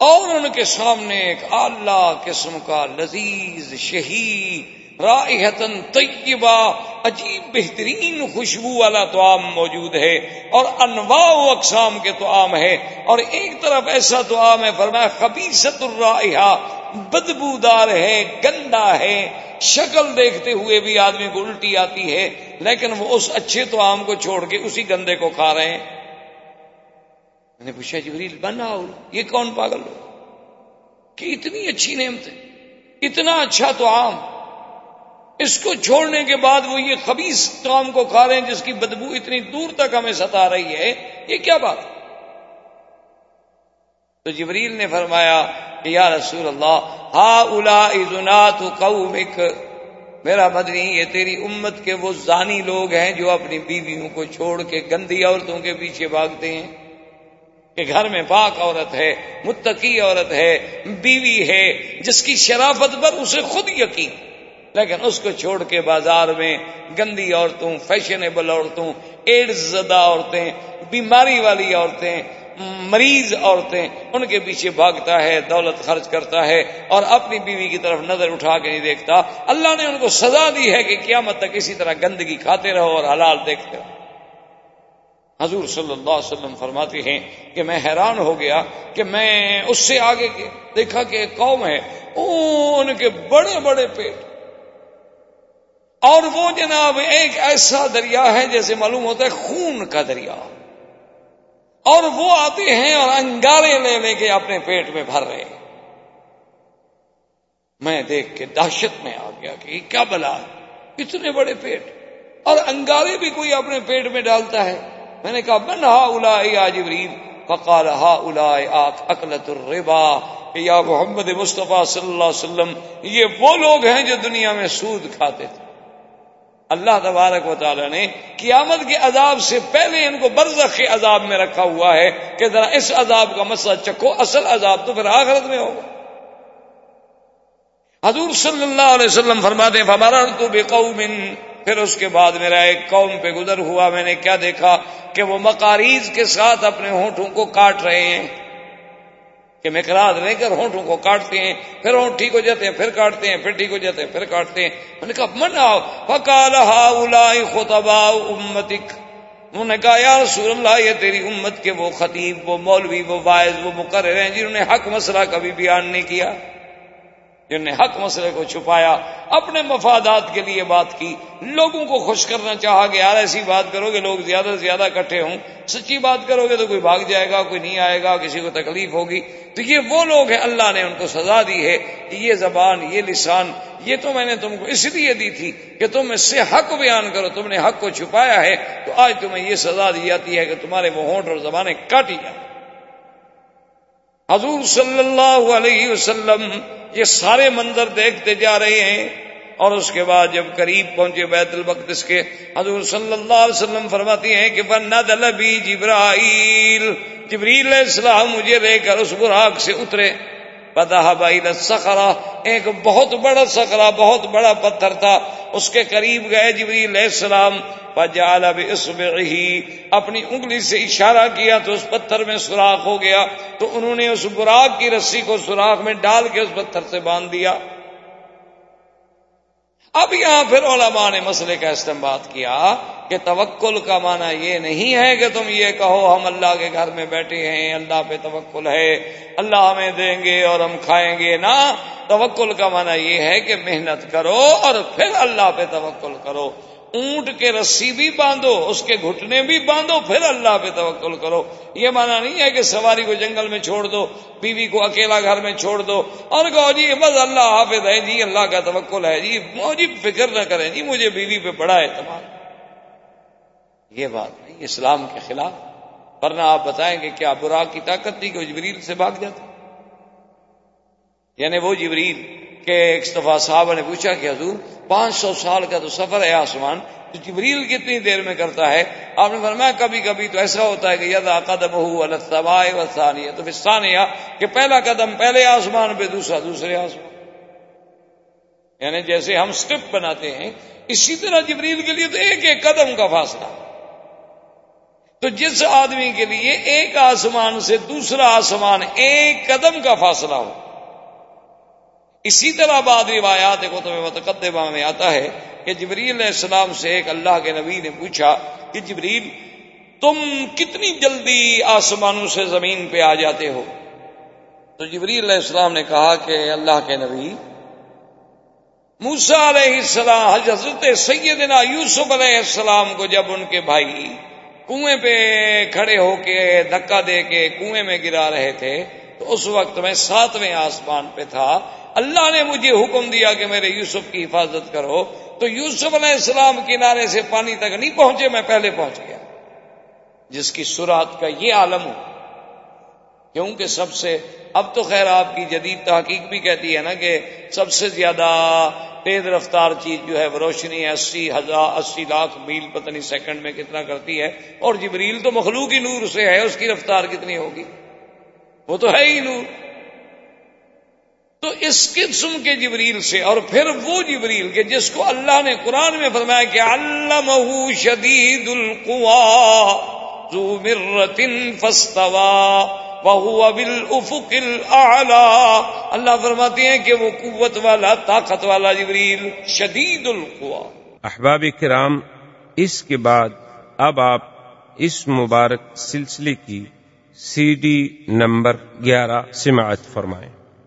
اور ان کے سامنے ایک اعلی قسم کا لذیذ، شہید رائحتن طیبہ، عجیب بہترین خوشبو والا توام موجود ہے اور انواع و اقسام کے توام ہے اور ایک طرف ایسا توام ہے، فرمایا خبیصت الرائحہ، بدبودار ہے، گندا ہے۔ شکل دیکھتے ہوئے بھی آدمی کو الٹی آتی ہے، لیکن وہ اس اچھے توام کو چھوڑ کے اسی گندے کو کھا رہے ہیں۔ میں نے پوچھا، جبریل، بنا یہ کون پاگل؟ ہو کہ اتنی اچھی نعمت اتنا اچھا تو عام۔ اس کو چھوڑنے کے بعد وہ یہ خبیص کام کو کھا رہے ہیں جس کی بدبو اتنی دور تک ہمیں ستا رہی ہے، یہ کیا بات تو جبریل نے فرمایا کہ یا رسول اللہ ہا الا تو میرا بدنی، یہ تیری امت کے وہ زانی لوگ ہیں جو اپنی بیویوں کو چھوڑ کے گندی عورتوں کے پیچھے بھاگتے ہیں۔ کہ گھر میں پاک عورت ہے، متقی عورت ہے، بیوی ہے، جس کی شرافت پر اسے خود یقین۔ لیکن اس کو چھوڑ کے بازار میں گندی عورتوں فیشنیبل عورتوں ایڈز زدہ عورتیں، بیماری والی عورتیں، مریض عورتیں، ان کے پیچھے بھاگتا ہے، دولت خرچ کرتا ہے اور اپنی بیوی کی طرف نظر اٹھا کے نہیں دیکھتا۔ اللہ نے ان کو سزا دی ہے کہ قیامت تک اسی طرح گندگی کھاتے رہو اور حلال دیکھتے رہو۔ حضور صلی اللہ علیہ وسلم فرماتے ہیں کہ میں حیران ہو گیا کہ میں اس سے آگے دیکھا کہ ایک قوم ہے، ان کے بڑے بڑے پیٹ اور وہ جناب ایک ایسا دریا ہے جیسے معلوم ہوتا ہے خون کا دریا۔ اور وہ آتے ہیں اور انگارے لے لے کے اپنے پیٹ میں بھر رہے میں دیکھ کے دہشت میں آ گیا کہ کیا بلا اتنے بڑے پیٹ۔ اور انگارے بھی کوئی اپنے پیٹ میں ڈالتا ہے۔ میں نے کہا، من ہا الا جبریل؟ فقال ہا الا اکلت الربا یا محمد مصطفیٰ صلی اللہ علیہ وسلم، یہ وہ لوگ ہیں جو دنیا میں سود کھاتے تھے۔ اللہ تبارک و تعالی نے قیامت کے عذاب سے پہلے ان کو برزخ کے عذاب میں رکھا ہوا ہے کہ ذرا اس عذاب کا مسئلہ چکھو، اصل عذاب تو پھر آخرت میں ہوگا۔ حضور صلی اللہ علیہ وسلم فرماتے ہمارا تو بے قوم پھر اس کے بعد میرا ایک قوم پہ گزر ہوا، میں نے کیا دیکھا کہ وہ مکاریز کے ساتھ اپنے ہونٹوں کو کاٹ رہے ہیں۔ کہ مکراج لے کر، ہونٹوں کو کاٹتے ہیں، پھر ہونٹ ٹھیک ہو جاتے ہیں، پھر کاٹتے ہیں، پھر ٹھیک ہو جاتے ہیں، پھر کاٹتے ہیں۔ میں نے کہا من آؤ پکا رہا خطبا امتک۔ انہوں نے کہا، یا رسول اللہ، یہ تیری امت کے وہ خطیب، وہ مولوی، وہ باعث وہ مقرر ہیں جنہوں نے حق مسئلہ کبھی بیان نہیں کیا۔ جن نے حق مسئلے کو چھپایا، اپنے مفادات کے لیے بات کی، لوگوں کو خوش کرنا چاہا کہ یار ایسی بات کرو گے لوگ زیادہ سے زیادہ اکٹھے ہوں۔ سچی بات کرو گے تو کوئی بھاگ جائے گا، کوئی نہیں آئے گا، کسی کو تکلیف ہوگی۔ تو یہ وہ لوگ ہیں، اللہ نے ان کو سزا دی ہے کہ یہ زبان، یہ لسان، یہ تو میں نے تم کو اس لیے دی تھی کہ تم اس سے حق بیان کرو، تم نے حق کو چھپایا ہے، تو آج تمہیں یہ سزا دی جاتی ہے کہ تمہارے وہ ہونٹ اور زبانیں کاٹی جائیں۔ حضور صلی اللہ علیہ وسلم یہ سارے منظر دیکھتے جا رہے ہیں اور اس کے بعد جب قریب پہنچے بیت المقدس کے، حضور صلی اللہ علیہ وسلم فرماتی ہیں کہ بند البی جبرائیل جبریل السلام مجھے لے کر اس براق سے اترے۔ پتا بائی سخرا ایک بہت بڑا سخرا بہت بڑا پتھر تھا۔ اس کے قریب گئے جبریل السلام جال اب ہی اپنی انگلی سے اشارہ کیا تو اس پتھر میں سوراخ ہو گیا۔ تو انہوں نے اس براغ کی رسی کو سوراخ میں ڈال کے اس پتھر سے باندھ دیا۔ اب یہاں پھر علماء نے مسئلے کا استعمال کیا کہ توکل کا معنی یہ نہیں ہے کہ تم یہ کہو ہم اللہ کے گھر میں بیٹھے ہیں، اللہ پہ توکل ہے، اللہ ہمیں دیں گے اور ہم کھائیں گے نا توکل کا معنی یہ ہے کہ محنت کرو اور پھر اللہ پہ توکل کرو۔ اونٹ کے رسی بھی باندھو، اس کے گھٹنے بھی باندھو، پھر اللہ پہ توکل کرو۔ یہ مانا نہیں ہے کہ سواری کو جنگل میں چھوڑ دو، بیوی کو اکیلا گھر میں چھوڑ دو۔ اور کہو جی بس اللہ حافظ ہے جی اللہ کا توکل ہے جی۔ جی فکر نہ کریں جی مجھے بیوی پہ بڑا اعتماد یہ بات نہیں، اسلام کے خلاف۔ ورنہ آپ بتائیں کہ کیا برا کی طاقت تھی کہ جبریل سے بھاگ جاتا؟ یعنی وہ جبریل کہ ایک دفعہ صاحب نے پوچھا کہ حضور، پانچ سو سال کا تو سفر ہے آسمان، تو جبریل کتنی دیر میں کرتا ہے؟ آپ نے فرمایا کبھی کبھی تو ایسا ہوتا ہے کہ یدا قدم ہو الثانیہ تو ثانیہ کہ پہلا قدم پہلے آسمان پہ، دوسرا دوسرے آسمان یعنی جیسے ہم سٹپ بناتے ہیں، اسی طرح جبریل کے لیے تو ایک ایک قدم کا فاصلہ۔ تو جس آدمی کے لیے ایک آسمان سے دوسرا آسمان ایک قدم کا فاصلہ ہو اسی طرح بعد روایات کو تمہیں متقدمہ میں آتا ہے کہ جبریل علیہ السلام سے ایک اللہ کے نبی نے پوچھا کہ جبریل، تم کتنی جلدی آسمانوں سے زمین پہ آ جاتے ہو؟ تو جبریل علیہ السلام نے کہا کہ اللہ کے نبی موسا علیہ السلام حضرت سیدنا یوسف علیہ السلام کو جب ان کے بھائی کنویں پہ کھڑے ہو کے دھکا دے کے کنویں میں گرا رہے تھے، تو اس وقت میں ساتویں آسمان پہ تھا اللہ نے مجھے حکم دیا کہ میرے یوسف کی حفاظت کرو تو یوسف علیہ السلام کنارے سے پانی تک نہیں پہنچے، میں پہلے پہنچ گیا۔ جس کی سرات کا یہ عالم ہو کیونکہ سب سے، اب تو خیر آپ کی جدید تحقیق بھی کہتی ہے نا کہ سب سے زیادہ تیز رفتار چیز جو ہے وہ روشنی اسی ہزار، اسی لاکھ میل پتہ نہیں سیکنڈ میں کتنا کرتی ہے۔ اور جبریل تو مخلوق ہی نور سے ہے، اس کی رفتار کتنی ہوگی؟ وہ تو ہے ہی نور۔ تو اس قسم کے جبریل سے اور پھر وہ جبریل کے جس کو اللہ نے قرآن میں فرمایا کہ اللہ شدید القوا ذو مرت فستوا بہو بالافق الاعلى اللہ فرماتے ہیں کہ وہ قوت والا، طاقت والا جبریل، شدید القوا احباب کرام، اس کے بعد اب آپ اس مبارک سلسلے کی سی ڈی نمبر گیارہ سماعت فرمائیں۔